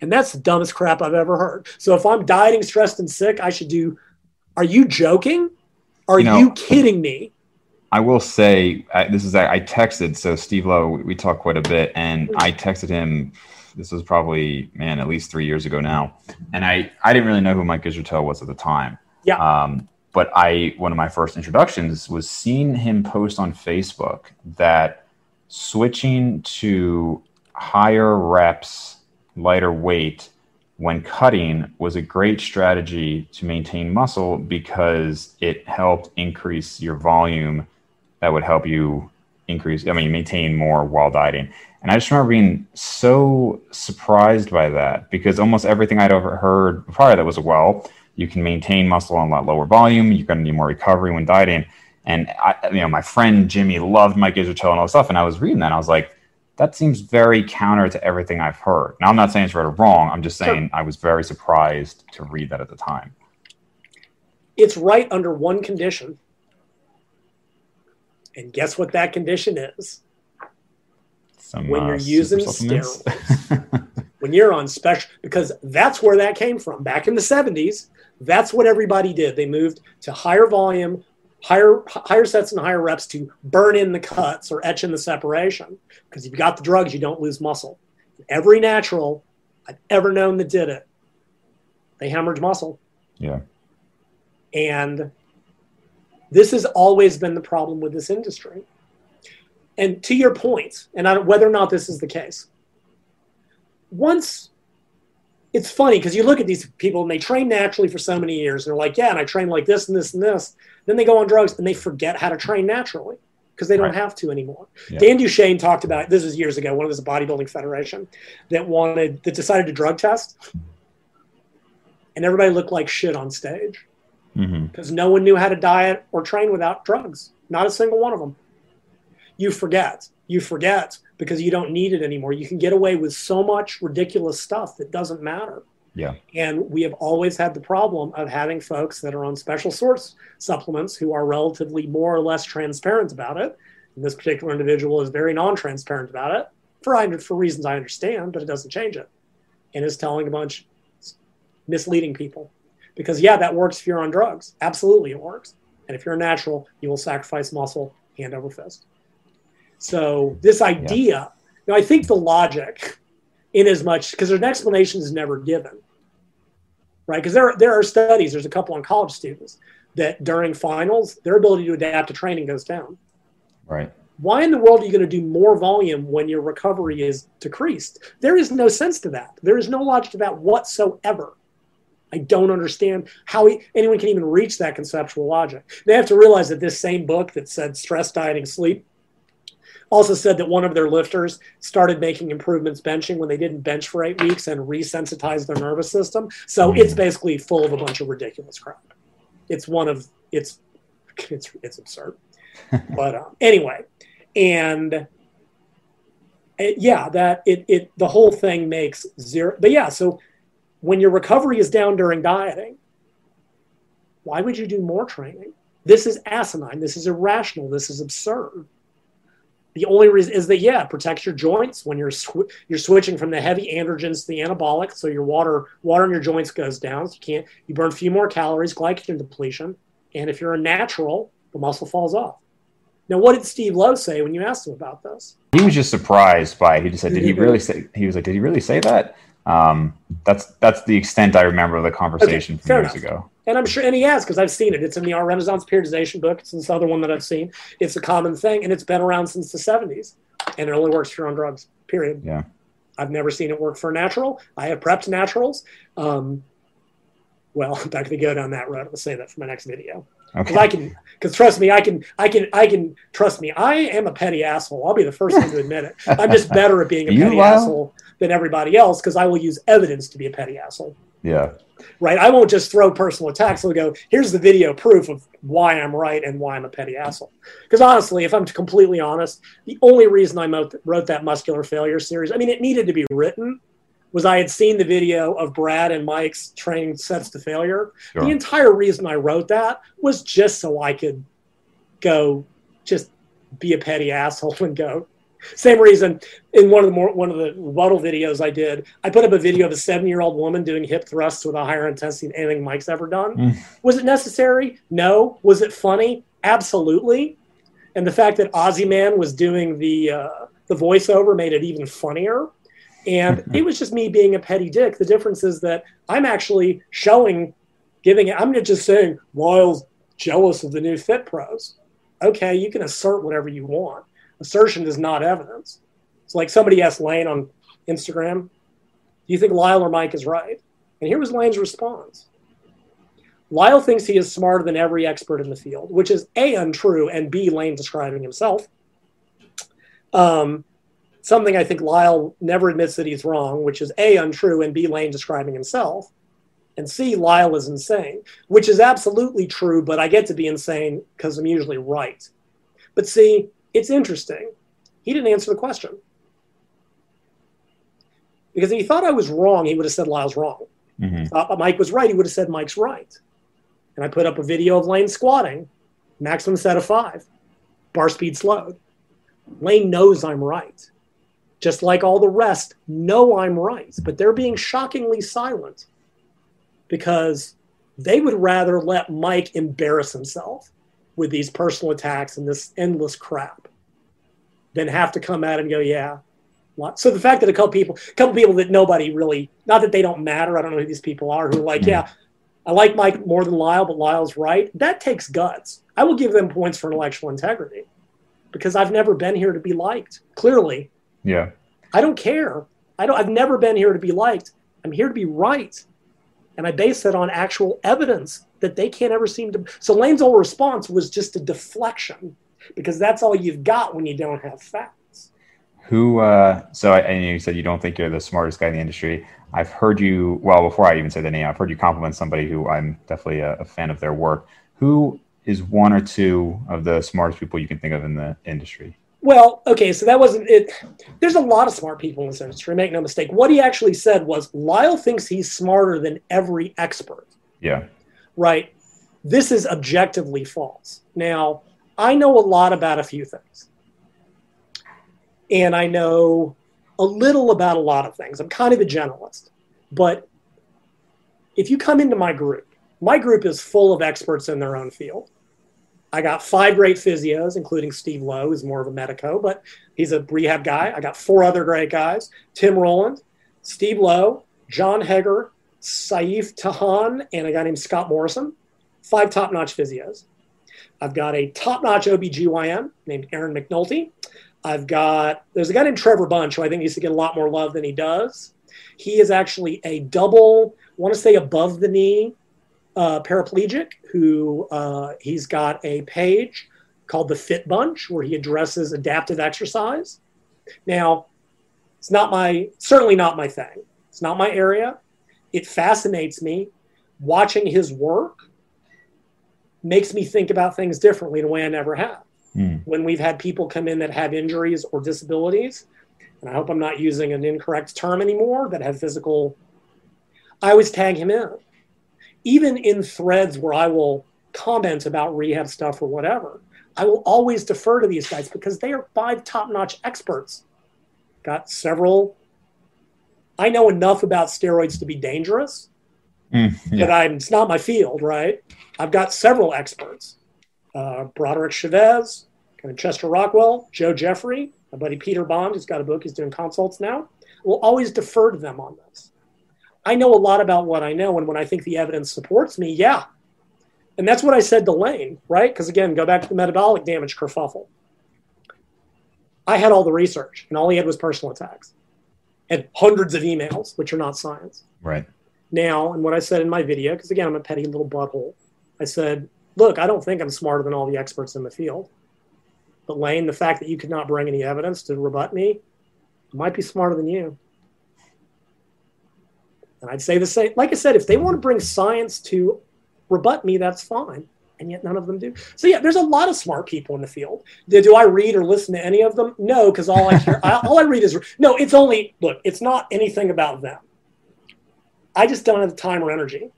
And that's the dumbest crap I've ever heard. So if I'm dieting, stressed, and sick, I should do. Are you joking? Are you, know, you kidding me? I will say I, this is I, I texted so Steve Lowe. We talked quite a bit, and mm-hmm. I texted him. This was probably man at least three years ago now, and I I didn't really know who Mike Israetel was at the time. Yeah. Um, but I one of my first introductions was seeing him post on Facebook that switching to higher reps lighter weight when cutting was a great strategy to maintain muscle because it helped increase your volume that would help you increase i mean maintain more while dieting and i just remember being so surprised by that because almost everything i'd ever heard prior that was well you can maintain muscle on a lot lower volume you're going to need more recovery when dieting and I, you know my friend jimmy loved mike israetel and all this stuff and i was reading that and i was like that seems very counter to everything I've heard. Now, I'm not saying it's right or wrong. I'm just saying. I was very surprised to read that at the time. It's right under one condition. And guess what that condition is? Some, when you're uh, using steroids. [LAUGHS] when you're on special, because that's where that came from. Back in the 70s, that's what everybody did. They moved to higher volume, higher higher sets and higher reps to burn in the cuts or etch in the separation. Because if you got the drugs, you don't lose muscle. Every natural I've ever known that did it, they hemorrhage muscle. yeah. And this has always been the problem with this industry. And to your point, and I whether or not this is the case, once it's funny because you look at these people and they train naturally for so many years and they're like, yeah, and I train like this and this and this. Then they go on drugs and they forget how to train naturally because they don't Right. have to anymore. Yeah. Dan Duchaine talked about this was years ago. One of this bodybuilding federation that wanted that decided to drug test, and everybody looked like shit on stage hmm because no one knew how to diet or train without drugs. Not a single one of them. You forget. You forget because you don't need it anymore. You can get away with so much ridiculous stuff that doesn't matter. Yeah. And we have always had the problem of having folks that are on special source supplements who are relatively more or less transparent about it. And this particular individual is very non transparent about it for, for reasons I understand, but it doesn't change it. And is telling a bunch misleading people. Because, yeah, that works if you're on drugs. Absolutely, it works. And if you're a natural, you will sacrifice muscle hand over fist. So, this idea, now I think the logic, in as much, because there's an explanation is never given, right? Because there, there are studies, there's a couple on college students that during finals, their ability to adapt to training goes down. Right. Why in the world are you going to do more volume when your recovery is decreased? There is no sense to that. There is no logic to that whatsoever. I don't understand how he, anyone can even reach that conceptual logic. They have to realize that this same book that said stress dieting sleep also said that one of their lifters started making improvements benching when they didn't bench for eight weeks and resensitized their nervous system. So Mm. it's basically full of a bunch of ridiculous crap. It's one of it's it's it's absurd. [LAUGHS] but um, anyway, and it, yeah, that it it the whole thing makes zero. But yeah, so when your recovery is down during dieting, why would you do more training? This is asinine. This is irrational. This is absurd. The only reason is that yeah, it protects your joints when you're sw- you're switching from the heavy androgens to the anabolic, so your water water in your joints goes down. So you can't you burn a few more calories, glycogen depletion, and if you're a natural, the muscle falls off. Now, what did Steve Lowe say when you asked him about this? He was just surprised by it. He just said, "Did he [LAUGHS] really say?" He was like, "Did he really say that?" Um, that's that's the extent I remember of the conversation Okay, from years enough. ago. And I'm sure, and he has because I've seen it. It's in the Art Renaissance periodization book. It's this other one that I've seen. It's a common thing, and it's been around since the 70s. And it only works if you're on drugs. Period. Yeah. I've never seen it work for natural. I have prepped naturals. Um, well, [LAUGHS] I'm not going to go down that road. I'll say that for my next video because I can. Because trust me, I can. I can. I can. Trust me. I am a petty asshole. I'll be the first one to admit it. [LAUGHS] I'm just better at being a You, petty asshole than everybody else because I will use evidence to be a petty asshole Yeah. right? I won't just throw personal attacks. I'll go, here's the video proof of why I'm right and why I'm a petty asshole. Because honestly, if I'm completely honest, the only reason I wrote that muscular failure series, I mean, it needed to be written, was I had seen the video of Brad and Mike's training sets to failure. Sure. The entire reason I wrote that was just so I could go just be a petty asshole and go. Same reason in one of the more one of the rebuttal videos I did, I put up a video of a seven year old woman doing hip thrusts with a higher intensity than anything Mike's ever done. Mm. Was it necessary? No. Was it funny? Absolutely. And the fact that Ozzy Man was doing the uh, the voiceover made it even funnier. And [LAUGHS] it was just me being a petty dick. The difference is that I'm actually showing, giving it. I'm not just saying Lyle's jealous of the new Fit Pros. Okay, you can assert whatever you want. Assertion is not evidence. It's like somebody asked Layne on Instagram, "Do you think Lyle or Mike is right?" And here was Layne's response. Lyle thinks he is smarter than every expert in the field, which is A, untrue, and B, Layne describing himself. Um, something I think Lyle never admits that he's wrong, which is A, untrue, and B, Layne describing himself. And C, Lyle is insane, which is absolutely true, but I get to be insane because I'm usually right. But see, it's interesting. He didn't answer the question. Because if he thought I was wrong, he would have said Lyle's wrong hmm thought Mike was right, he would have said Mike's right. and I put up a video of Layne squatting, maximum set of five, bar speed slowed. Layne knows I'm right. Just like all the rest know I'm right, but they're being shockingly silent because they would rather let Mike embarrass himself with these personal attacks and this endless crap than have to come out and go, yeah. So the fact that a couple people, a couple people that nobody really, not that they don't matter, I don't know who these people are, who are like, yeah, I like Mike more than Lyle, but Lyle's right. That takes guts. I will give them points for intellectual integrity because I've never been here to be liked. Clearly, yeah, I don't care. I don't. I've never been here to be liked. I'm here to be right, and I base that on actual evidence that they can't ever seem to. So Layne's whole response was just a deflection because that's all you've got when you don't have facts. Who? Uh, so I, and you said you don't think you're the smartest guy in the industry. I've heard you. Well, before I even say the name, I've heard you compliment somebody who I'm definitely a, a fan of their work. Who is one or two of the smartest people you can think of in the industry? Well, okay, so that wasn't it. There's a lot of smart people in this industry, make no mistake. What he actually said was Lyle thinks he's smarter than every expert. Yeah. Right. This is objectively false. Now, I know a lot about a few things. And I know a little about a lot of things. I'm kind of a generalist. But if you come into my group, my group is full of experts in their own field. I got five great physios, including Steve Lowe, who's more of a medico, but he's a rehab guy. I got four other great guys Tim Rowland, Steve Lowe, John Heger, Saif Tahan, and a guy named Scott Morrison. Five top notch physios. I've got a top notch OBGYN named Aaron McNulty. I've got, there's a guy named Trevor Bunch who I think needs to get a lot more love than he does. He is actually a double, I want to say above the knee uh, paraplegic who uh, he's got a page called the Fit Bunch where he addresses adaptive exercise. Now, it's not my, certainly not my thing. It's not my area. It fascinates me. Watching his work makes me think about things differently in a way I never have. Mm. When we've had people come in that have injuries or disabilities, and I hope I'm not using an incorrect term anymore, that have physical, I always tag him in even in threads where I will comment about rehab stuff or whatever, I will always defer to these guys because they are five top notch experts. Got several. I know enough about steroids to be dangerous, mm, yeah. but I'm, it's not my field, right? I've got several experts uh, Broderick Chavez, kind of Chester Rockwell, Joe Jeffrey, my buddy Peter Bond, who's got a book, he's doing consults now. We'll always defer to them on this. I know a lot about what I know, and when I think the evidence supports me, yeah. And that's what I said to Layne, right? Because again, go back to the metabolic damage kerfuffle. I had all the research, and all he had was personal attacks and hundreds of emails, which are not science. Right. Now, and what I said in my video, because again, I'm a petty little butthole, I said, look, I don't think I'm smarter than all the experts in the field. But Layne, the fact that you could not bring any evidence to rebut me, might be smarter than you. And I'd say the same. Like I said, if they want to bring science to rebut me, that's fine. And yet none of them do. So yeah, there's a lot of smart people in the field. Do I read or listen to any of them? No, because all I hear, all I read is no. It's only look. It's not anything about them. I just don't have the time or energy.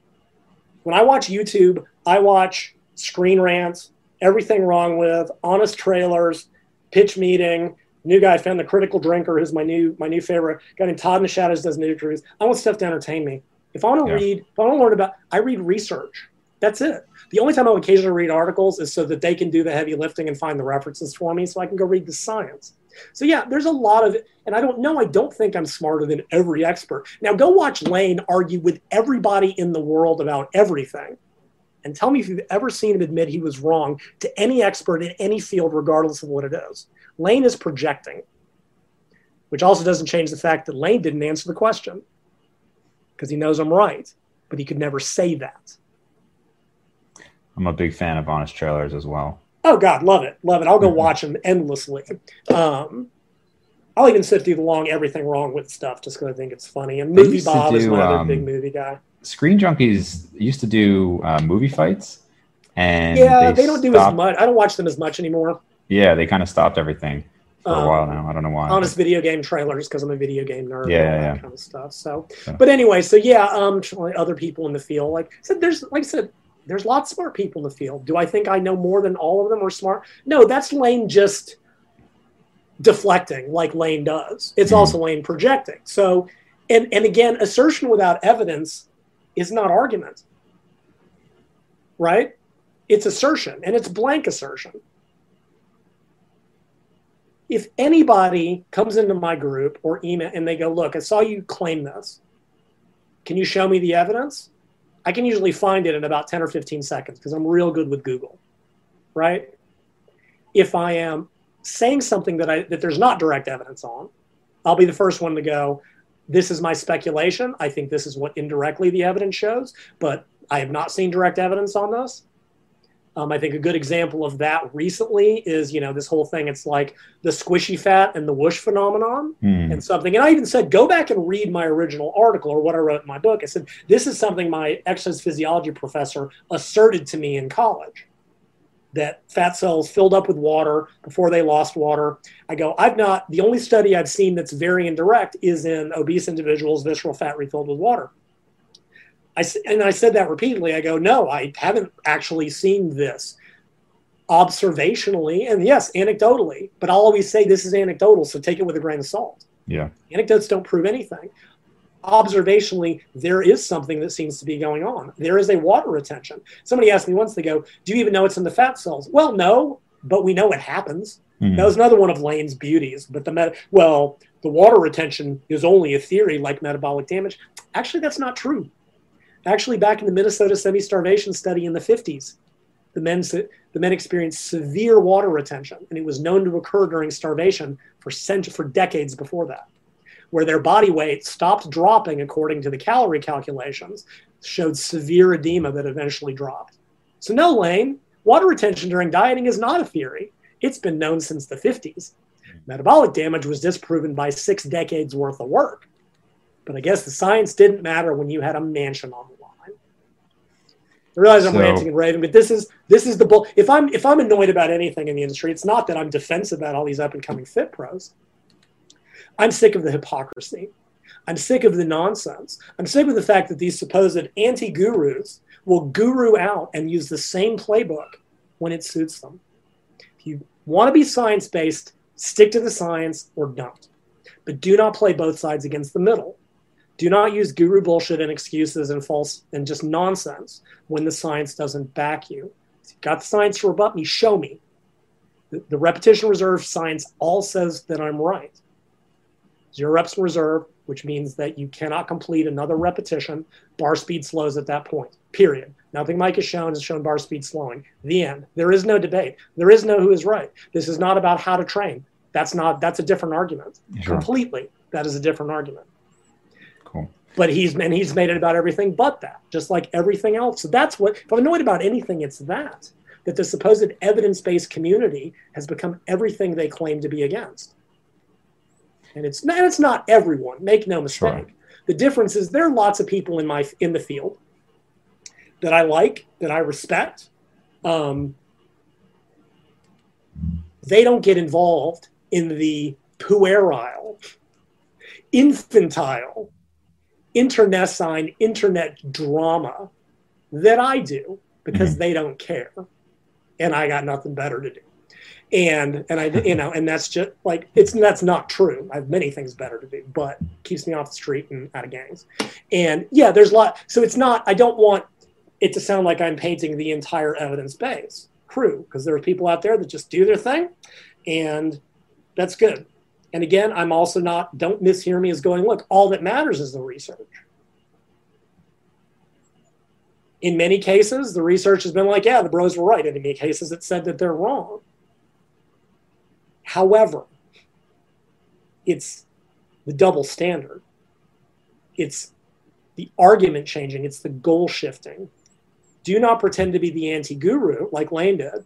When I watch YouTube, I watch screen rants, everything wrong with, honest trailers, pitch meeting, new guy I found the critical drinker who's my new my new favorite guy named Todd in the Shadows does new interviews. I want stuff to entertain me. If I want to yeah. read, if I want to learn about, I read research. That's it. The only time I'll occasionally read articles is so that they can do the heavy lifting and find the references for me, so I can go read the science. So yeah, there's a lot of it, and I don't know. I don't think I'm smarter than every expert. Now go watch Layne argue with everybody in the world about everything, and tell me if you've ever seen him admit he was wrong to any expert in any field, regardless of what it is. Layne is projecting, which also doesn't change the fact that Layne didn't answer the question because he knows I'm right, but he could never say that. I'm a big fan of honest trailers as well. Oh God, love it, love it. I'll go mm-hmm. watch them endlessly. Um, I'll even sit through the long everything wrong with stuff just because I think it's funny. And Movie Bob do, is my other um, big movie guy. Screen Junkies used to do uh, movie fights, and yeah, they, they don't do as much. I don't watch them as much anymore. Yeah, they kind of stopped everything for um, a while now. I don't know why. Honest video game trailers because I'm a video game nerd. Yeah, and all that yeah. kind of stuff. So, but anyway, so yeah, um, other people in the field, like I said, there's like I said, There's lots of smart people in the field. Do I think I know more than all of them are smart? No, that's Layne just deflecting like Layne does. It's Mhm. also Layne projecting. So, and and again, assertion without evidence is not argument, right? It's assertion, and it's blank assertion. If anybody comes into my group or email and they go, "Look, I saw you claim this. Can you show me the evidence?" I can usually find it in about 10 or 15 seconds because I'm real good with Google, right? If I am saying something that I that there's not direct evidence on, I'll be the first one to go, this is my speculation. I think this is what indirectly the evidence shows, but I have not seen direct evidence on this. Um, I think a good example of that recently is, you know, this whole thing. It's like the squishy fat and the whoosh phenomenon Hmm. and something. And I even said, go back and read my original article or what I wrote in my book. I said, this is something my exercise physiology professor asserted to me in college that fat cells filled up with water before they lost water. I go, I've not, the only study I've seen that's very indirect is in obese individuals, visceral fat refilled with water. I, and I said that repeatedly. I go, no, I haven't actually seen this observationally and yes, anecdotally, but I'll always say this is anecdotal, so take it with a grain of salt. Yeah. Anecdotes don't prove anything. Observationally, there is something that seems to be going on. There is a water retention. Somebody asked me once, they go, Do you even know it's in the fat cells? Well, no, but we know it happens. Hmm. That was another one of Layne's beauties. But the met- well, the water retention is only a theory like metabolic damage. Actually, that's not true. Actually, back in the Minnesota semi-starvation study in the 50s, the men the men experienced severe water retention, and it was known to occur during starvation for cent- for decades before that, where their body weight stopped dropping according to the calorie calculations, showed severe edema that eventually dropped. So no, Layne, water retention during dieting is not a theory. It's been known since the 50s. Metabolic damage was disproven by six decades worth of work. But I guess the science didn't matter when you had a mansion on. I realize I'm So- ranting and raving, but this is this is the bull. If I'm if I'm annoyed about anything in the industry, it's not that I'm defensive about all these up and coming fit pros. I'm sick of the hypocrisy. I'm sick of the nonsense. I'm sick of the fact that these supposed anti gurus will guru out and use the same playbook when it suits them. If you want to be science based, stick to the science or don't. But do not play both sides against the middle. Do not use guru bullshit and excuses and false and just nonsense when the science doesn't back you. If you've got the science to rebut me, show me. The, the repetition reserve science all says that I'm right. Zero reps in reserve, which means that you cannot complete another repetition. Bar speed slows at that point. Period. Nothing Mike has shown has shown bar speed slowing. The end. There is no debate. There is no who is right. This is not about how to train. That's not. That's a different argument. Sure. Completely. That is a different argument. But he's and he's made it about everything but that, just like everything else. So that's what. If I'm annoyed about anything, it's that that the supposed evidence-based community has become everything they claim to be against. And it's not. It's not everyone. Make no mistake. Sure. The difference is there are lots of people in my in the field that I like, that I respect. Um, they don't get involved in the puerile, infantile, internecine internet drama that I do because mm-hmm. they don't care, and I got nothing better to do. And and I you know and that's just like it's that's not true. I have many things better to do, but keeps me off the street and out of gangs. And yeah, there's a lot. So it's not. I don't want it to sound like I'm painting the entire evidence base crew because there are people out there that just do their thing, and that's good. And again, I'm also not. Don't mishear me as going. Look, all that matters is the research. In many cases, the research has been like, yeah, the bros were right. And in many cases, it said that they're wrong. However, it's the double standard. It's the argument changing. It's the goal shifting. Do not pretend to be the anti-guru like Layne did.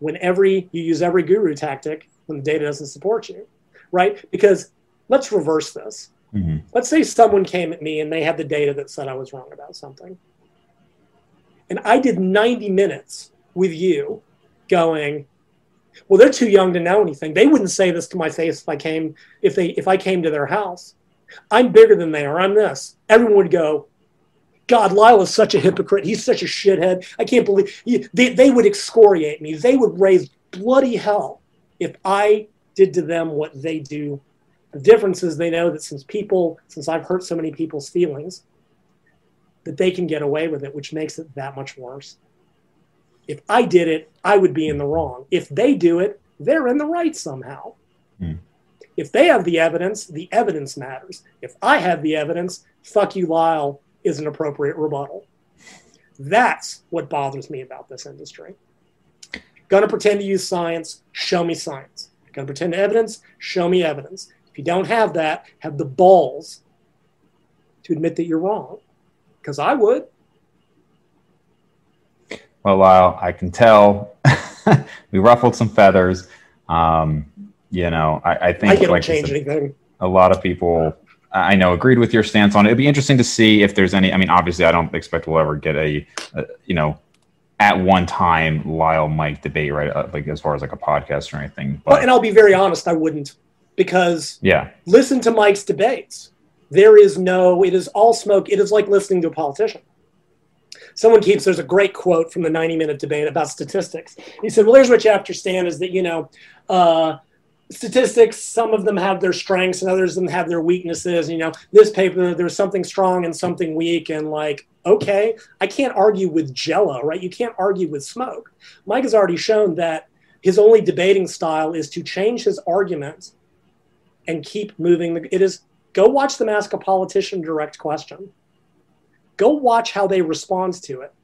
When every you use every guru tactic when the data doesn't support you, right? Because let's reverse this. Mhm. Let's say someone came at me and they had the data that said I was wrong about something. And I did 90 minutes with you going, well, they're too young to know anything. They wouldn't say this to my face if I came if they if I came to their house. I'm bigger than they are. I'm this. Everyone would go, God, Lyle is such a hypocrite. He's such a shithead. I can't believe he, they, they would excoriate me. They would raise bloody hell if I did to them what they do. The difference is they know that since people, since I've hurt so many people's feelings, that they can get away with it, which makes it that much worse. If I did it, I would be in the wrong. If they do it, they're in the right somehow. Hmm. If they have the evidence, the evidence matters. If I have the evidence, fuck you, Lyle, is an appropriate rebuttal. That's what bothers me about this industry. Gonna pretend to use science, show me science. Gonna pretend evidence, show me evidence. If you don't have that, have the balls to admit that you're wrong. Because I would. Well, Lyle, I can tell [LAUGHS] we ruffled some feathers. Um, you know, I, I think I like said, anything. a lot of people I know agreed with your stance on it. It'd be interesting to see if there's any. I mean, obviously, I don't expect we'll ever get a, a you know, at one time Lyle Mike debate right uh, like as far as like a podcast or anything. But Well, and I'll be very honest, I wouldn't. Because yeah, listen to Mike's debates. There is no, it is all smoke. It is like listening to a politician. Someone keeps, there's a great quote from the 90 minute debate about statistics. He said, Well, here's what you have to understand is that, you know, uh, statistics, some of them have their strengths and others of them have their weaknesses. You know, this paper, there's something strong and something weak. And like, okay, I can't argue with jello, right? You can't argue with smoke. Mike has already shown that his only debating style is to change his argument and keep moving. The, it is go watch them ask a politician direct question. Go watch how they respond to it.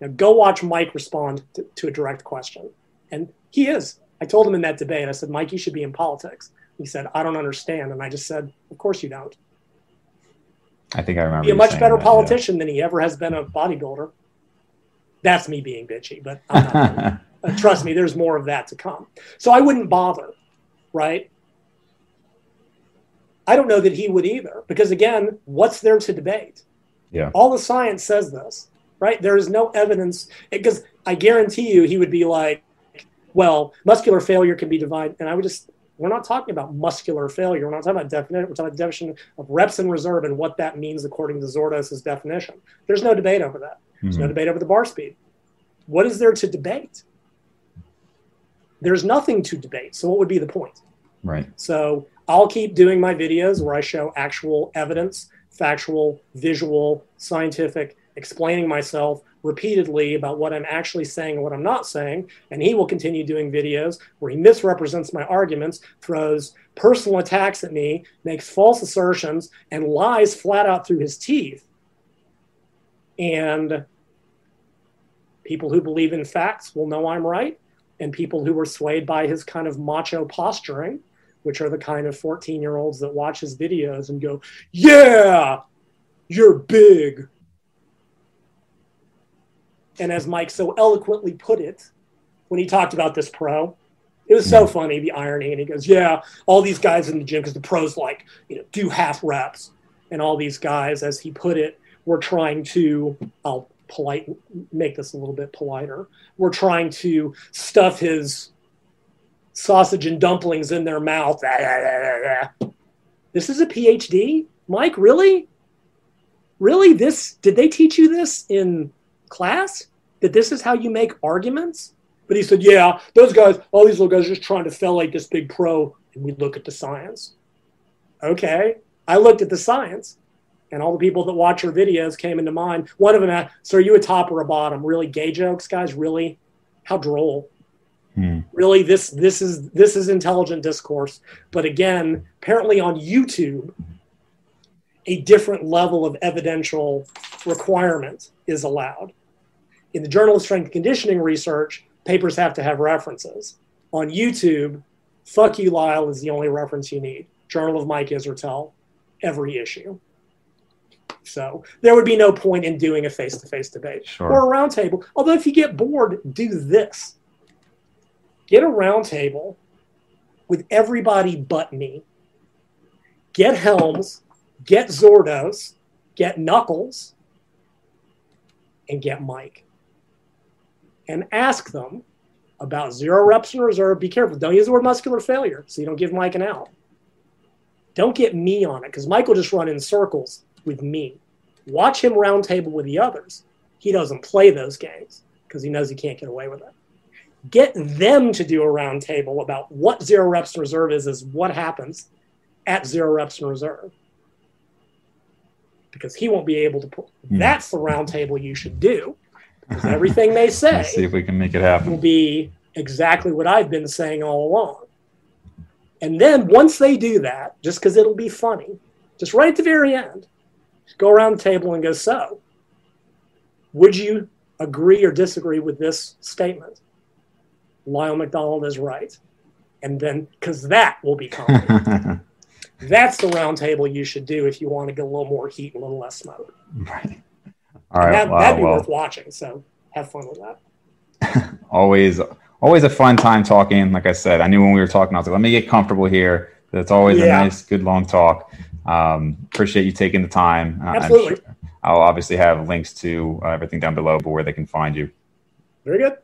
Now, go watch Mike respond to, to a direct question. And he is. I told him in that debate, I said, Mike, you should be in politics. He said, I don't understand. And I just said, Of course you don't. I think I remember. Be a much better that, yeah. politician than he ever has been a bodybuilder. That's me being bitchy, but I'm not. [LAUGHS] Uh, trust me, there's more of that to come. So I wouldn't bother, right? I don't know that he would either, because again, what's there to debate? Yeah. All the science says this, right? There is no evidence, because I guarantee you he would be like, well, muscular failure can be divided. And I would just, we're not talking about muscular failure. We're not talking about definition. We're talking about definition of reps in reserve and what that means according to Zourdos's definition. There's no debate over that. There's no Mhm. debate over the bar speed. What is there to debate? There's nothing to debate. So what would be the point? Right. So I'll keep doing my videos where I show actual evidence, factual, visual, scientific, explaining myself repeatedly about what I'm actually saying and what I'm not saying. And he will continue doing videos where he misrepresents my arguments, throws personal attacks at me, makes false assertions, and lies flat out through his teeth. And people who believe in facts will know I'm right. And people who are swayed by his kind of macho posturing which are the kind of 14 year olds that watch his videos and go, Yeah, you're big. And as Mike so eloquently put it when he talked about this pro, it was so hmm. funny, the irony. And he goes, Yeah, all these guys in the gym, because the pros like, you know, do half reps. And all these guys, as he put it, were trying to, I'll polite, make this a little bit politer, we're trying to stuff his sausage and dumplings in their mouth. Ah, this is a PhD? Mike, really? Really? This did they teach you this in class? That this is how you make arguments? But he said, Yeah, those guys, all these little guys are just trying to fellate this big pro, and we look at the science. Okay. I looked at the science, and all the people that watch your videos came into mind. One of them asked, So are you a top or a bottom? Really gay jokes, guys? Really? How droll Hmm. really this this is this is intelligent discourse but again apparently on youtube a different level of evidential requirement is allowed in the journal of strength and conditioning research papers have to have references on youtube fuck you lyle is the only reference you need journal of mike israetel every issue so there would be no point in doing a face-to-face debate Sure. or a roundtable although if you get bored do this get a roundtable with everybody but me. Get Helms, get Zourdos, get Nuckols, and get Mike. And ask them about zero reps in reserve. Be careful. Don't use the word muscular failure so you don't give Mike an out. Don't get me on it because Mike will just run in circles with me. Watch him roundtable with the others. He doesn't play those games because he knows he can't get away with it. Get them to do a roundtable about what zero reps in reserve is, is what happens at zero reps in reserve. Because he won't be able to put. Hmm. That's the roundtable you should do. Everything they [LAUGHS] say Let's see if we can make it happen. will be exactly what I've been saying all along. And then once they do that, just because it'll be funny, just right at the very end, go around the table and go, So, would you agree or disagree with this statement? Lyle McDonald is right. And then, because that will be comedy. [LAUGHS] That's the round table you should do if you want to get a little more heat and a little less smoke. right. All right. that, that'd be well, worth watching. So have fun with that. [LAUGHS] always, always a fun time talking. Like I said, I knew when we were talking, I was like, let me get comfortable here. It's always Yeah. a nice, good long talk. Um, appreciate you taking the time. Uh, Absolutely. I'll obviously have links to uh, everything down below, but where they can find you. Very good.